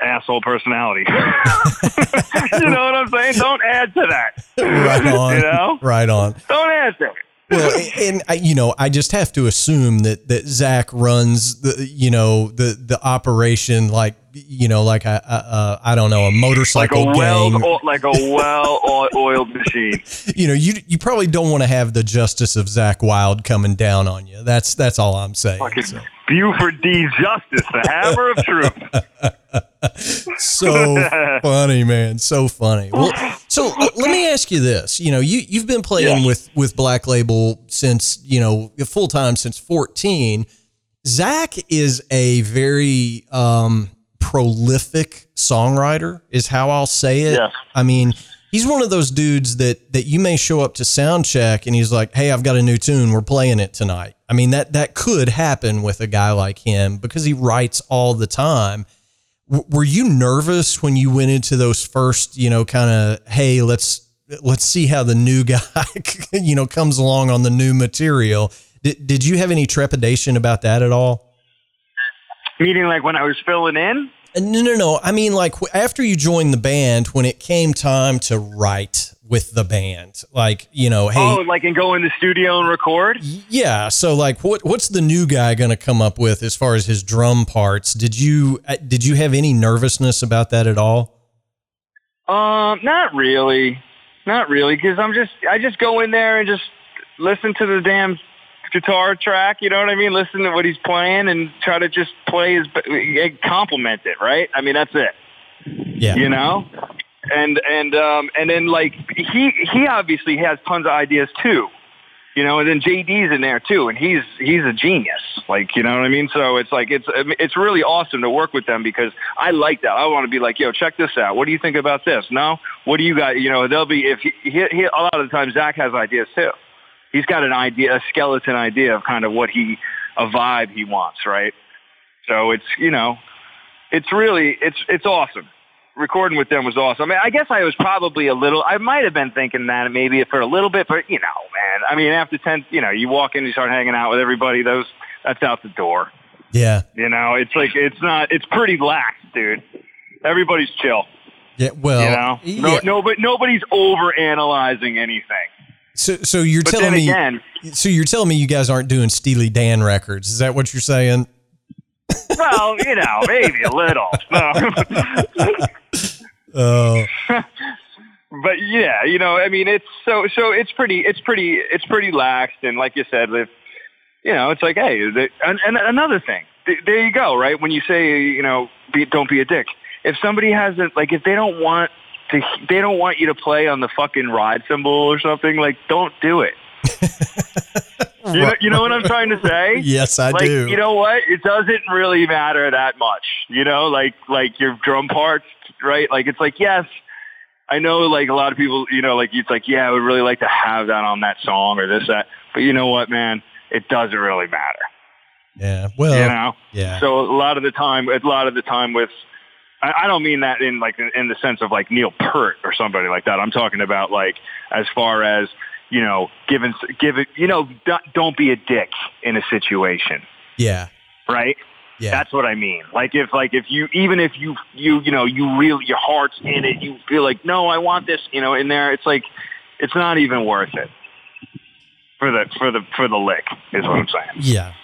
asshole personality. you know what I'm saying? Don't add to that. right on You know, right on don't add to it. Well and I, you know i just have to assume that that Zakk runs the you know the the operation like you know like a, a, a i don't know a motorcycle Like a well, like a well-oiled machine. you know you you probably don't want to have the justice of Zakk Wylde coming down on you. That's that's all i'm saying Fucking So- Buford T. Justice, the hammer of truth. so funny, man. So funny. Well, so let me ask you this. You know, you you've been playing Yeah. with with Black Label since you know full time since fourteen. Zakk is a very um, prolific songwriter, is how I'll say it. Yes. I mean, he's one of those dudes that that you may show up to sound check and he's like, "Hey, I've got a new tune. We're playing it tonight." I mean, that that could happen with a guy like him because he writes all the time. W- were you nervous when you went into those first, you know, kind of, "Hey, let's let's see how the new guy, you know, comes along on the new material." Did did you have any trepidation about that at all? Meaning, like when I was filling in. Uh, No, no, no. I mean, like after you joined the band, when it came time to write with the band, like you know, hey, Oh, like and go in the studio and record. yeah. So, like, what what's the new guy going to come up with as far as his drum parts? Did you uh, did you have any nervousness about that at all? Um, not really, not really, because I'm just I just go in there and just listen to the damn guitar track. You know what I mean? Listen to what he's playing and try to just play his compliment it. Right? I mean, that's it. Yeah, you know and and um and then like he he obviously has tons of ideas too. You know and then jd's in there too and he's he's a genius. Like you know what i mean? So it's like it's it's really awesome to work with them because i like that. I want to be like yo check this out. What do you think about this? No? What do you got you know they'll be if he, he, he a lot of the time Zakk has ideas too. He's got an idea a skeleton idea of kind of what he a vibe he wants right? So it's you know it's really it's it's awesome recording with them was awesome. I mean, I guess I was probably a little. I might have been thinking that maybe for a little bit, but you know, man. I mean, after ten, you know, you walk in, you start hanging out with everybody. Those that's out the door. yeah, You know, it's like it's not. It's pretty lax, dude. Everybody's chill. yeah. Well, You know, no, yeah. no, but nobody's over analyzing anything. So, so you're But telling me, again, so you're telling me you guys aren't doing Steely Dan records? Is that what you're saying? Well, you know, maybe a little. No. Oh, but yeah, you know, I mean, it's so so it's pretty it's pretty it's pretty laxed, and like you said, if you know, it's like, hey, the, and, and another thing, th- there you go, right? When you say, you know, be, don't be a dick. If somebody hasn't, like, if they don't want to, they don't want you to play on the fucking ride cymbal or something, like, don't do it. You know, you know what I'm trying to say? yes, I like do. you know what it doesn't really matter that much you know like like your drum parts right like it's like yes i know like a lot of people you know like it's like yeah i would really like to have that on that song or this that but you know what man it doesn't really matter yeah. Well, you know yeah. so a lot of the time a lot of the time with I, I don't mean that in like in the sense of like Neil Peart or somebody like that. I'm talking about like as far as you know, giving, give it, you know, don't- don't be a dick in a situation, Yeah. right? Yeah. That's what I mean. Like if, like if you, even if you, you, you know, you really, your heart's in it, you feel like, no, I want this, you know, in there. It's like, it's not even worth it for the, for the, for the lick is what I'm saying.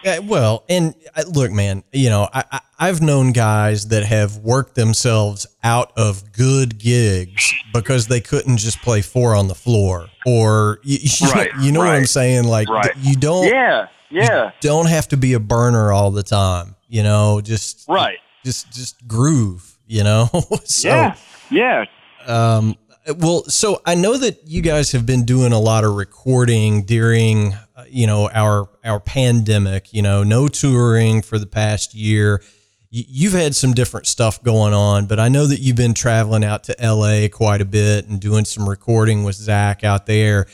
Yeah. Well, and uh, look, man, you know, I, I, I've known guys that have worked themselves out of good gigs because they couldn't just play four on the floor or, you, you, Right, you know what I'm saying? Like, right. you don't, Yeah. Yeah. don't have to be a burner all the time, you know, just, Right. just, just groove, you know? so, yeah. Yeah. um, well, so I know that you guys have been doing a lot of recording during, uh, you know, our our pandemic. You know, no touring for the past year. Y- You've had some different stuff going on, but I know that you've been traveling out to LA quite a bit and doing some recording with Zakk out there.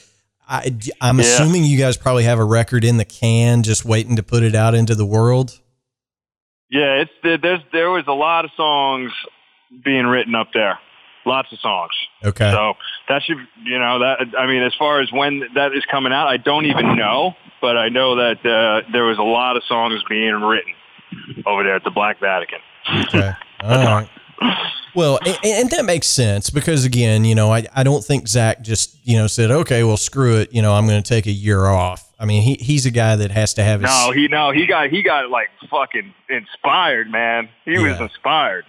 I, am Yeah. assuming you guys probably have a record in the can, just waiting to put it out into the world. Yeah, it's there's there was a lot of songs being written up there, lots of songs. Okay. So that should you know that I mean as far as when that is coming out, I don't even know, but I know that uh, there was a lot of songs being written over there at the Black Vatican. Okay. All right. Well, and, and that makes sense because again, you know, I, I don't think Zakk just, you know, said, okay, well, screw it. You know, I'm going to take a year off. I mean, he, he's a guy that has to have his, No, he no he got he got like fucking inspired, man. He was inspired.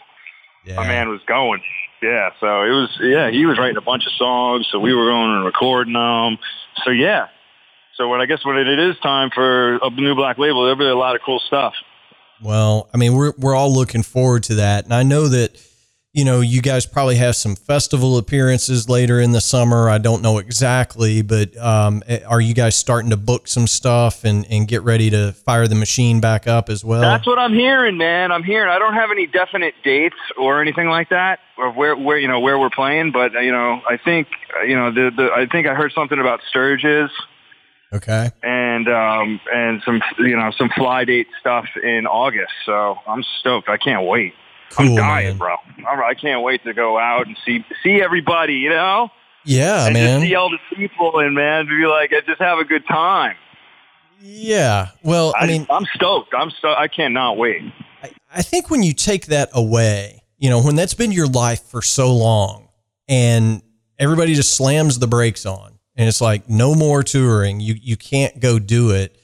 yeah. my man was going. Yeah, so it was. Yeah, he was writing a bunch of songs, so we were going and recording them. So yeah, so when I guess when it is time for a new black label, there'll be a lot of cool stuff. Well, I mean, we're, we're all looking forward to that. And I know that, you know, you guys probably have some festival appearances later in the summer. I don't know exactly, but um, are you guys starting to book some stuff and, and get ready to fire the machine back up as well? That's what I'm hearing, man. I'm hearing. I don't have any definite dates or anything like that, or where where you know where we're playing. But you know, I think you know the, the I think I heard something about Sturgis okay. and um and some you know some fly date stuff in August. So I'm stoked. I can't wait. I'm Cool, dying, man. bro. I'm, I can't wait to go out and see see everybody. You know, Yeah, and man. just see all the people and man, be like, I just have a good time. yeah. Well, I I, mean, I'm stoked. I'm stoked. I cannot wait. I, I think when you take that away, you know, when that's been your life for so long and everybody just slams the brakes on and it's like no more touring, you you can't go do it.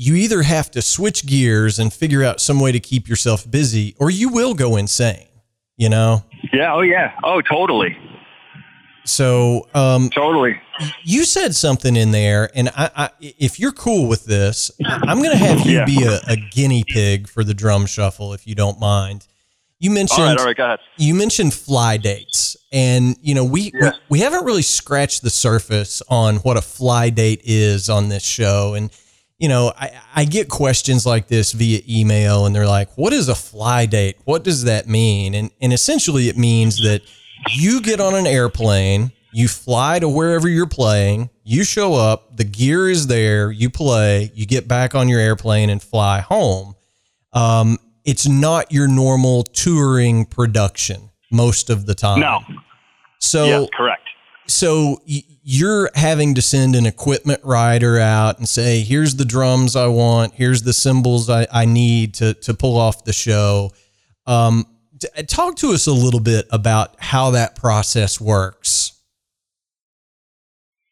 You either have to switch gears and figure out some way to keep yourself busy or you will go insane, you know? Yeah. Oh yeah. Oh totally. So, um, Totally. you said something in there, and I, I if you're cool with this, I'm going to have you Yeah. be a, a guinea pig for the drum shuffle, if you don't mind. You mentioned All right. All right. Go ahead. you mentioned fly dates, and you know we, Yes. we we haven't really scratched the surface on what a fly date is on this show, and you know I, I get questions like this via email, and they're like, "What is a fly date? What does that mean?" And and essentially, it means that you get on an airplane, you fly to wherever you're playing, you show up, the gear is there, you play, you get back on your airplane and fly home. Um, it's not your normal touring production most of the time. No. So yeah. Correct. So you're having to send an equipment rider out and say, here's the drums I want, here's the cymbals I, I need to to pull off the show. Um, t- talk to us a little bit about how that process works.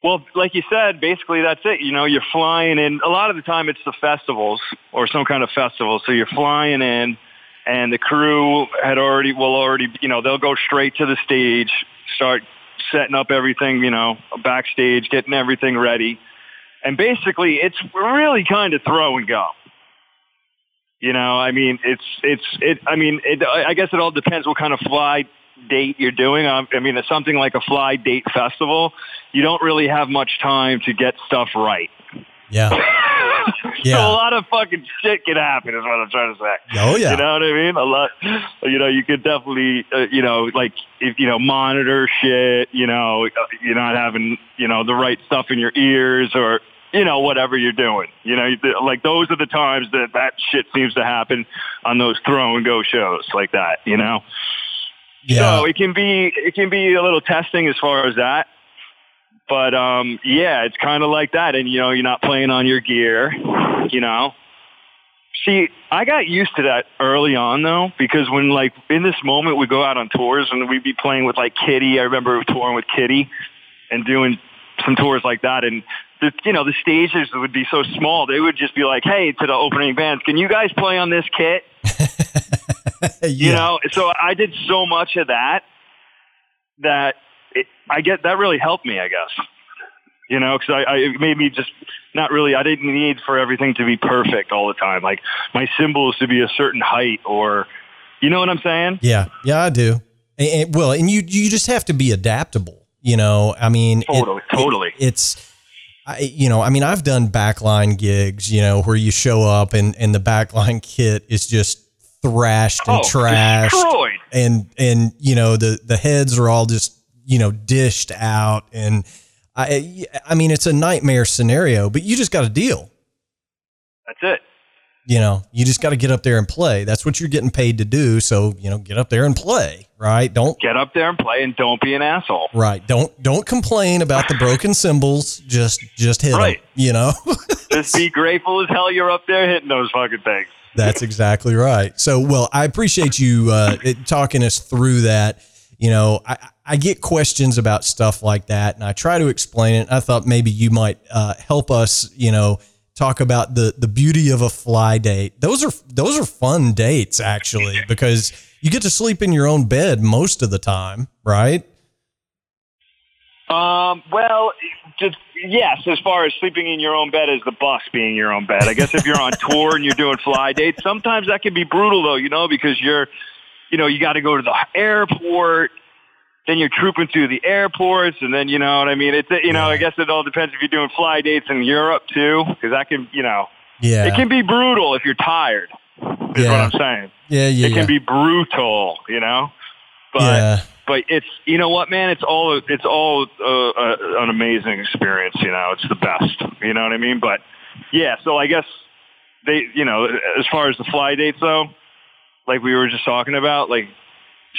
Well, like you said, basically that's it. You know, you're flying in. A lot of the time, it's the festivals or some kind of festival. So you're flying in, and the crew had already will already. You know, they'll go straight to the stage, start setting up everything. You know, backstage, getting everything ready, and basically, it's really kind of throw and go. You know, I mean, it's it's it. I mean, it, I guess it all depends what kind of fly date you're doing. Um, I mean, it's something like a fly date festival. You don't really have much time to get stuff right. Yeah. Yeah. So a lot of fucking shit can happen. Is what I'm trying to say. Oh yeah. You know what I mean? A lot. You know, you could definitely, uh, you know, like if you know, monitor shit. You know, uh, you're not having, you know, the right stuff in your ears or. You know, whatever you're doing, you know, like those are the times that that shit seems to happen on those throw and go shows like that, you know? yeah. So it can be, it can be a little testing as far as that. But um, yeah, it's kind of like that, and you know, you're not playing on your gear. You know, see, I got used to that early on though, because when like in this moment we go out on tours and we'd be playing with like Kittie. I remember touring with Kittie and doing some tours like that, and the you know the stages would be so small. They would just be like, "Hey, to the opening bands, can you guys play on this kit?" yeah. You know, so I did so much of that that it, I get that really helped me, I guess. You know, because I, I it made me just not really. I didn't need for everything to be perfect all the time. Like my cymbals to be a certain height, or you know what I'm saying? Yeah, yeah, I do. And, and- well, and you you just have to be adaptable. You know, I mean, it- Totally, it- totally. it's, I, you know, I mean, I've done backline gigs. You know, where you show up and and the backline kit is just thrashed and oh, trashed, destroyed. and and you know the the heads are all just you know dished out, and I I mean, it's a nightmare scenario, but you just got to deal. That's it. You know, you just got to get up there and play. That's what you're getting paid to do. So, you know, get up there and play, right? Don't Get up there and play, and don't be an asshole. right. Don't don't complain about the broken cymbals. Just just hit Right. You know, Just be grateful as hell you're up there hitting those fucking things. that's exactly right. So, well, I appreciate you uh, it- talking us through that. You know, I, I get questions about stuff like that, and I try to explain it. I thought maybe you might uh, help us. You know, talk about the the beauty of a fly date. Those are those are fun dates actually because you get to sleep in your own bed most of the time, right? Um, well, just yes, as far as sleeping in your own bed as the bus being your own bed. I guess if you're on tour and you're doing fly dates, sometimes that can be brutal though, you know, because you're, you know, you got to go to the airport, then you're trooping through the airports, and then you know what I mean. It's you know, I guess it all depends if you're doing fly dates in Europe too, because that can, you know, Yeah, it can be brutal if you're tired. Is Yeah. what I'm saying. yeah, yeah, It yeah. can be brutal, you know. But yeah. but it's you know what man it's all it's all uh, uh, an amazing experience you know it's the best you know what i mean but yeah so i guess they you know as far as the fly dates though like we were just talking about like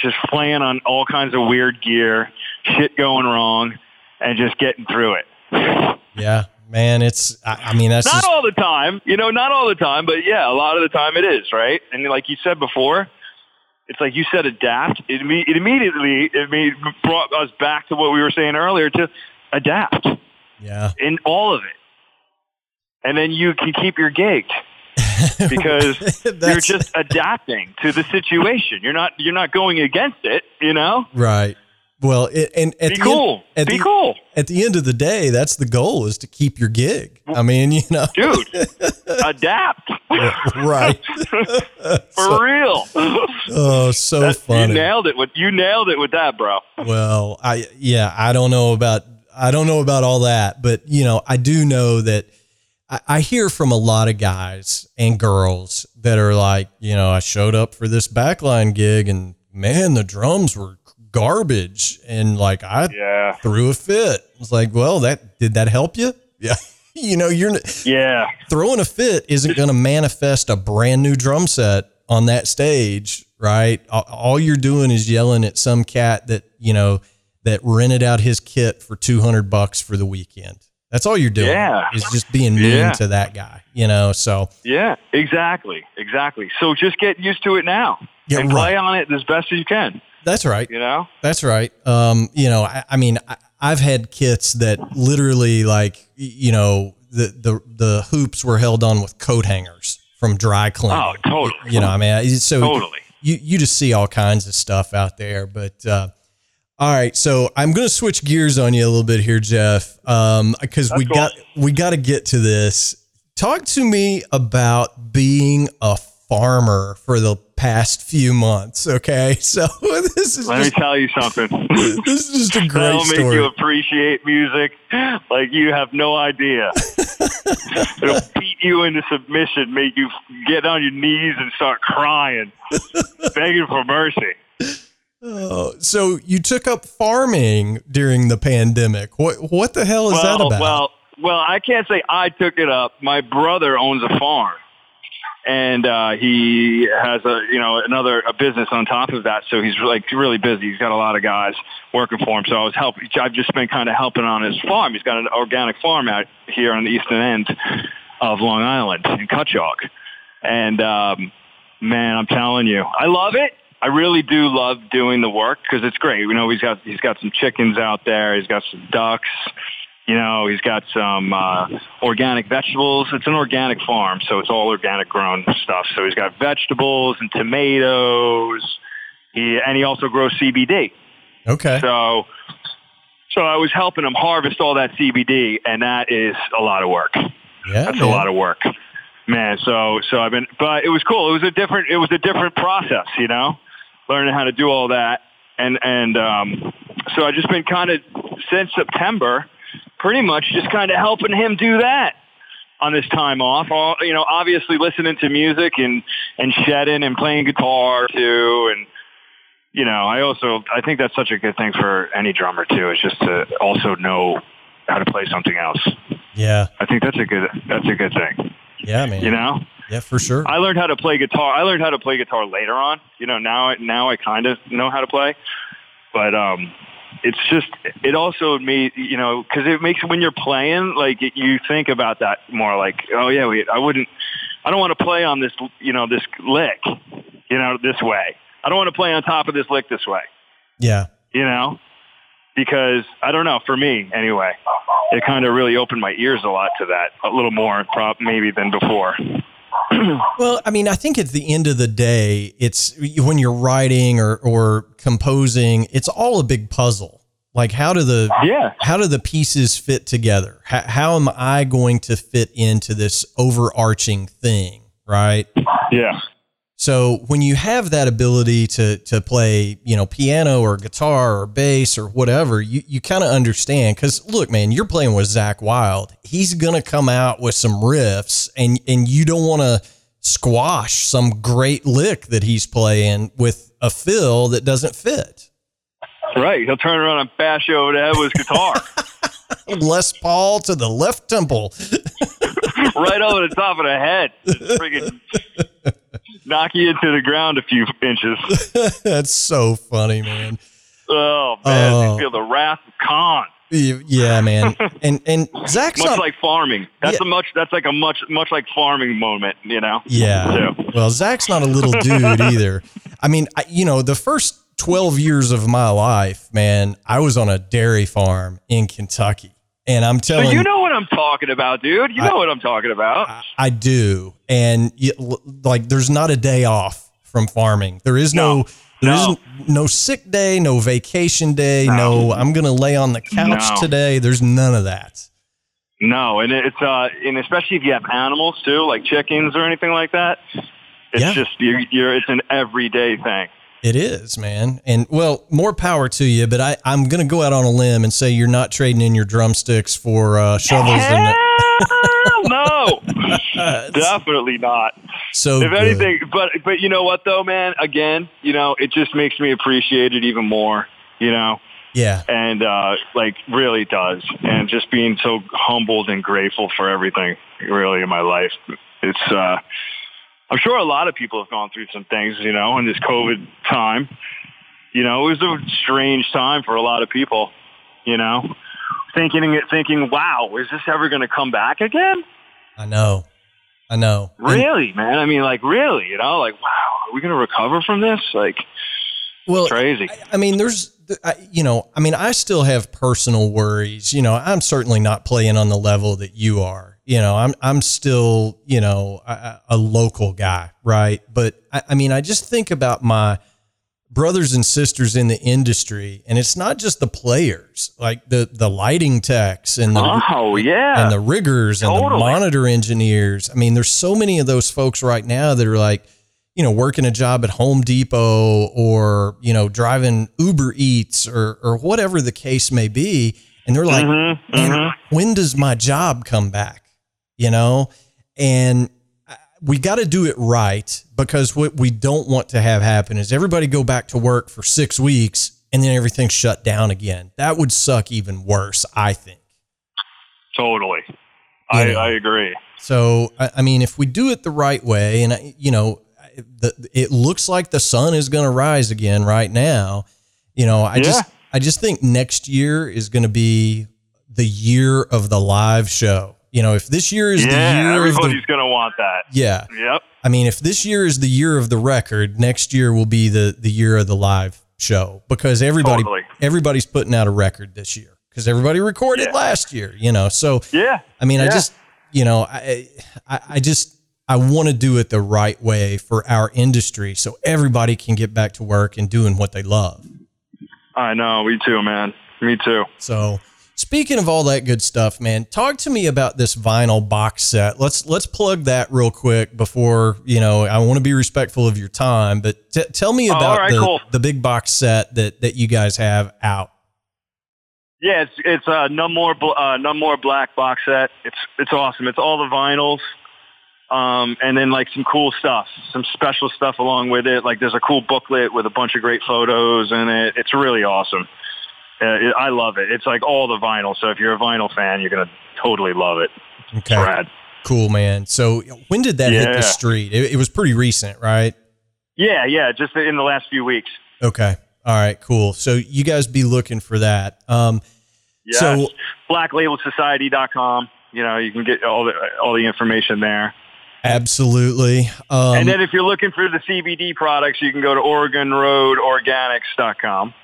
just playing on all kinds of weird gear shit going wrong and just getting through it. Yeah, man, it's. I, I mean, that's not just all the time you know not all the time but yeah a lot of the time it is right? And like you said before it's like you said adapt. It, it immediately it made, brought us back to what we were saying earlier to adapt. Yeah. in all of it. And then you can keep your gig because you're just adapting to the situation you're not you're not going against it you know right. Well, it, and at be the cool End, at be the, cool At the end of the day, that's the goal: is to keep your gig. I mean, you know, dude adapt right? for real Oh, so That- you funny. nailed it with you nailed it with that bro Well, I yeah, I don't know about I don't know about all that, but you know, I do know that I, I hear from a lot of guys and girls that are like, you know, I showed up for this backline gig and man, the drums were garbage, and like I yeah threw a fit. It's like, well, that did that help you? Yeah. You know, you're yeah throwing a fit isn't going to manifest a brand new drum set on that stage, right? All you're doing is yelling at some cat that, you know, that rented out his kit for 200 bucks for the weekend. That's all you're doing. Yeah. Is just being mean Yeah. to that guy, you know? So, Yeah, exactly, exactly. So just get used to it now Yeah, and right. play on it as best as you can. that's right. You know, That's right. Um, you know, I, I mean, I, I've had kits that literally like, you know, the, the, the hoops were held on with coat hangers from dry cleaning. Oh, totally. You know, I mean, so totally. you you just see all kinds of stuff out there. But uh, all right, so I'm going to switch gears on you a little bit here, Jeff, um, because we cool. got we got to get to this. Talk to me about being a farmer for the past few months. Okay, so this is Let me tell you something. this is just a great That'll make you appreciate music like you have no idea. It'll beat you into submission, make you get on your knees and start crying, begging for mercy. Oh, so you took up farming during the pandemic. What what the hell is that well, about? well, well, I can't say I took it up. My brother owns a farm, and uh, he has a you know another a business on top of that. So he's like really busy. He's got a lot of guys working for him. So I was helping. I've just been kind of helping on his farm. He's got an organic farm out here on the eastern end of Long Island in Cutchogue, and um, man, I'm telling you, I love it. I really do love doing the work because it's great. You know, he's got he's got some chickens out there. He's got some ducks. You know, he's got some uh, organic vegetables. It's an organic farm, so it's all organic grown stuff. So he's got vegetables and tomatoes. He and he also grows CBD. Okay. So, so I was helping him harvest all that CBD, and that is a lot of work. Yeah, That's man. a lot of work, man. So, so I've been, but it was cool. It was a different, it was a different process, you know, learning how to do all that, and and um, so I've just been kind of since September, pretty much just kind of helping him do that on this time off. All, you know, obviously listening to music and and shedding and playing guitar too, and you know, I also I think that's such a good thing for any drummer too. Is just to also know how to play something else. Yeah. I think that's a good that's a good thing. Yeah, man. You know, Yeah, for sure. I learned how to play guitar. I learned how to play guitar later on. You know, now now I kind of know how to play, but um, it's just it also me you know because it makes when you're playing like it, you think about that more like oh yeah wait I wouldn't I don't want to play on this you know this lick you know this way I don't want to play on top of this lick this way yeah. you know because I don't know for me anyway it kind of really opened my ears a lot to that a little more prob maybe than before. Well, I mean, I think at the end of the day, it's when you're writing or, or composing, it's all a big puzzle. Like how do the Yeah. how do the pieces fit together? How, how am I going to fit into this overarching thing, right? Yeah. So when you have that ability to to play, you know, piano or guitar or bass or whatever, you, you kind of understand. Because look, man, you're playing with Zakk Wylde. He's gonna come out with some riffs, and and you don't want to squash some great lick that he's playing with a fill that doesn't fit. Right. He'll turn around and bash you over the head with his guitar. Les Paul to the left temple. right over the top of the head. Friggin' knock you into the ground a few inches. That's so funny, man. Oh man, Oh. you feel the wrath of Khan. Yeah, man. And and Zakk's Much not like farming. That's Yeah. a much that's like a much much like farming moment, you know? Yeah. too. Well, Zakk's not a little dude either. I mean, I, you know, the first 12 years of my life, man, I was on a dairy farm in Kentucky. And I'm So telling you know what I'm talking about, dude. You know what I'm talking about. I, I do. And you, like, there's not a day off from farming. There is no, No. there is No. no sick day, no vacation day, no, No. I'm going to lay on the couch No. today. There's none of that. No, and it's uh, and especially if you have animals too, like chickens or anything like that. It's Yeah. just you're, you're it's an everyday thing. It is, man. And well, more power to you, but I, I'm going to go out on a limb and say you're not trading in your drumsticks for uh, shovels. and no, definitely not. so if good. anything, but but you know what though, man? Again, you know, it just makes me appreciate it even more. You know, Yeah. and uh, like really does, and just being so humbled and grateful for everything really in my life. It's uh, I'm sure a lot of people have gone through some things, you know, in this COVID time. You know, it was a strange time for a lot of people. You know, thinking it thinking, wow, is this ever going to come back again? I know. I know. And- Really, man? I mean, like really, you know, like wow, are we going to recover from this? Like well, crazy. I, I mean, there's, I, you know, I mean, I still have personal worries. You know, I'm certainly not playing on the level that you are. You know, I'm, I'm still, you know, a, a local guy, right? But I, I mean, I just think about my brothers and sisters in the industry, and it's not just the players, like the the lighting techs and the Oh yeah, and the riggers and the monitor engineers. I mean, there's so many of those folks right now that are like, you know, working a job at Home Depot or, you know, driving Uber Eats or or whatever the case may be. And they're like, Mhm, man, mhm. when does my job come back? You know? And uh, we got to do it right because what we don't want to have happen is everybody go back to work for six weeks and then everything's shut down again. That would suck even worse, I think. Totally. I, know. I agree. So, I, mean, if we do it the right way, and I- you know, the, it looks like the sun is going to rise again right now. You know, I just, I just think next year is going to be the year of the live show. You know, if this year is the Yeah, year of the, everybody's gonna want that. yeah, Yep. I mean, if this year is the year of the record, next year will be the the year of the live show because everybody Totally. everybody's putting out a record this year because everybody recorded Yeah. last year. You know, so Yeah. I mean, I just, you know, I, I, I just, I want to do it the right way for our industry so everybody can get back to work and doing what they love. I know. Me too, man. Me too. So, speaking of all that good stuff, man, talk to me about this vinyl box set. Let's let's plug that real quick before you know. I want to be respectful of your time, but t- tell me Oh, about the cool. the big box set that that you guys have out. Yeah, it's it's uh, no more uh, no more black box set. It's it's awesome. It's all the vinyls, um, and then like some cool stuff, some special stuff along with it. Like there's a cool booklet with a bunch of great photos in it. It's really awesome. Uh, it, I love it. It's like all the vinyl. So if you're a vinyl fan, you're gonna totally love it. Okay, Brad. cool, man. So, when did that hit the street? It, it was pretty recent, right? Yeah, yeah. Just in the last few weeks. Okay. All right. Cool. So you guys be looking for that. Um, Yeah. So- blacklabelsociety.com. You know, you can get all the all the information there. Absolutely. Um, and then if you're looking for the CBD products, you can go to OregonRoadOrganics.com.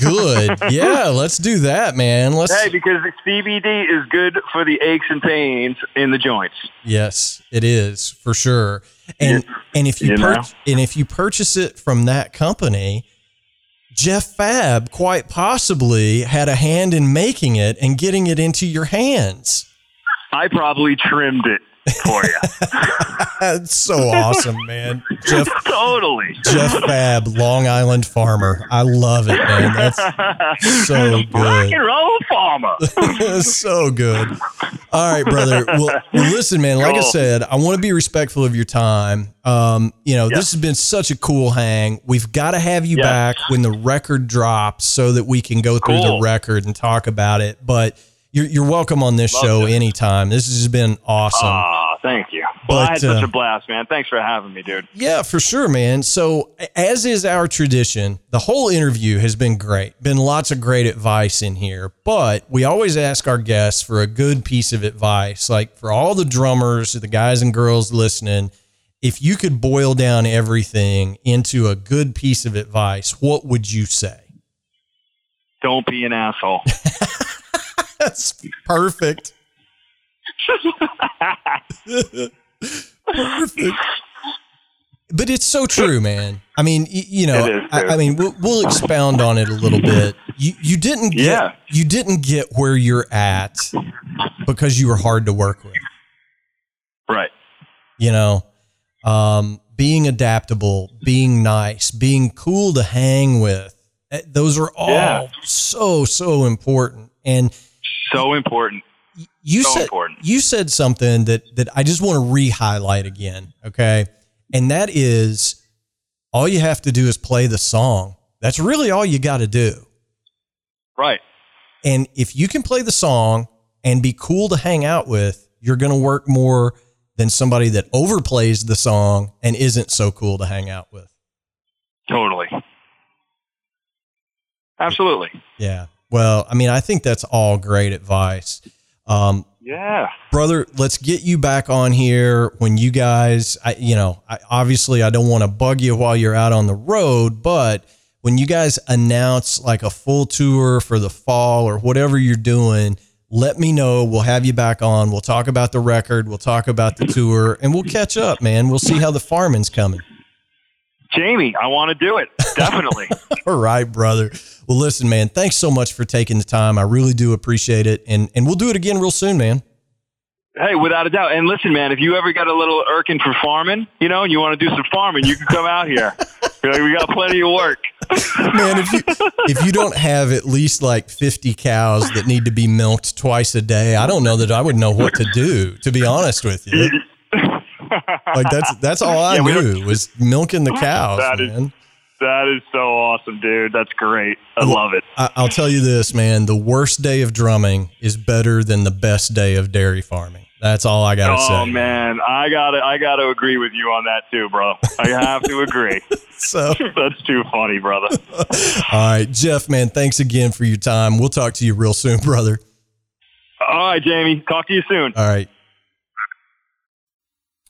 good. Yeah. Let's do that, man. Let's. Hey, because the CBD is good for the aches and pains in the joints. Yes, it is for sure. And and if you, You pur- and if you purchase it from that company, Jeff Fabb quite possibly had a hand in making it and getting it into your hands. I probably trimmed it for you. That's so awesome, man. Jeff totally. Jeff Fabb, Long Island farmer. I love it, man. That's so good. Rock and roll farmer. so good. All right, brother. Well, listen, man. Like I said, I want to be respectful of your time. Um, you know, this has been such a cool hang. We've got to have you Yeah. back when the record drops so that we can go through the record and talk about it. But you're, you're welcome on this Love show it. anytime. This has been awesome. Ah, thank you. Well, I But, had such uh, a blast, man. Thanks for having me, dude. Yeah, for sure, man. So, as is our tradition, the whole interview has been great. Been lots of great advice in here, but we always ask our guests for a good piece of advice. Like for all the drummers, the guys and girls listening, if you could boil down everything into a good piece of advice, what would you say? Don't be an asshole. That's perfect. perfect. But it's so true, man. I mean, you know, I. I mean, we'll, we'll expound on it a little bit. You you didn't get Yeah. you didn't get where you're at because you were hard to work with. right. You know, um, being adaptable, being nice, being cool to hang with. eh, Those are all Yeah. so so important. And So important. you So said important. you said something that that I just want to re-highlight again, okay? And that is all you have to do is play the song. That's really all you got to do. Right. And if you can play the song and be cool to hang out with, you're going to work more than somebody that overplays the song and isn't so cool to hang out with. Totally. Absolutely. Yeah. Well, I mean, I think that's all great advice. Um, Yeah. brother let's get you back on here when you guys I, you know I, obviously i don't want to bug you while you're out on the road but when you guys announce like a full tour for the fall or whatever you're doing let me know. We'll have you back on. We'll talk about the record. We'll talk about the tour and we'll catch up man. We'll see how the farming's coming Jamie, I want to do it. Definitely. all right brother well listen man thanks so much for taking the time i really do appreciate it and and we'll do it again real soon man hey, without a doubt. And listen, man, if you ever got a little irking for farming, you know, and you want to do some farming, you can come out here. We got plenty of work. Man, if you if you don't have at least like 50 cows that need to be milked twice a day, I don't know that I would know what to do, to be honest with you. Like that's that's all I Yeah, knew was milking the cows, That is- man. That is so awesome, dude. That's great. I love it. I, I'll tell you this, man, the worst day of drumming is better than the best day of dairy farming. That's all I gotta oh, say. Oh man, I gotta I gotta agree with you on that too, bro. I have to agree. so that's too funny, brother. all right, Jeff, man, thanks again for your time. We'll talk to you real soon, brother. All right, Jamie. Talk to you soon. All right.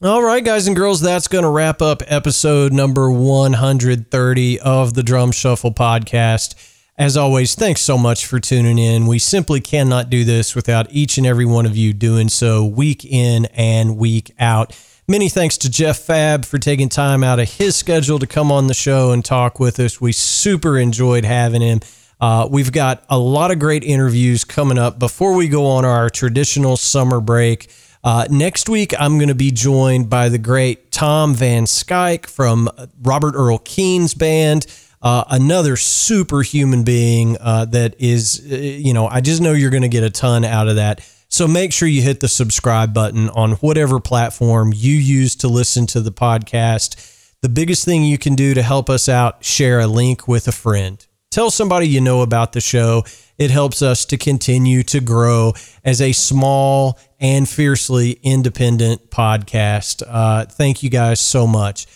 All right, guys and girls, that's going to wrap up episode number 130 of the Drum Shuffle podcast. As always, thanks so much for tuning in. We simply cannot do this without each and every one of you doing so week in and week out. Many thanks to Jeff Fabb for taking time out of his schedule to come on the show and talk with us. We super enjoyed having him. Uh, we've got a lot of great interviews coming up before we go on our traditional summer break. Uh, next week, I'm going to be joined by the great Tom Van Schaik from Robert Earl Keen's band. Uh, another superhuman being uh, that is, uh, you know, I just know you're going to get a ton out of that. So make sure you hit the subscribe button on whatever platform you use to listen to the podcast. The biggest thing you can do to help us out, share a link with a friend. Tell somebody you know about the show. It helps us to continue to grow as a small and fiercely independent podcast. Uh, thank you guys so much.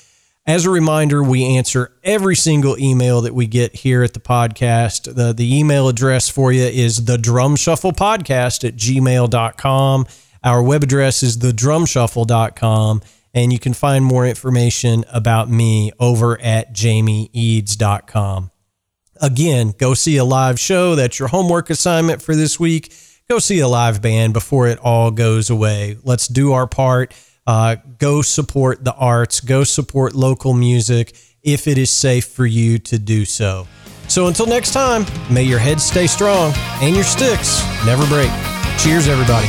As a reminder, we answer every single email that we get here at the podcast. The, the email address for you is the drum shuffle podcast at gmail.com. Our web address is thedrumshuffle.com. And you can find more information about me over at jamieeads.com. Again, go see a live show. That's your homework assignment for this week go see a live band before it all goes away. Let's do our part. Uh, go support the arts, go support local music if it is safe for you to do so. So until next time, may your head stay strong and your sticks never break. Cheers, everybody.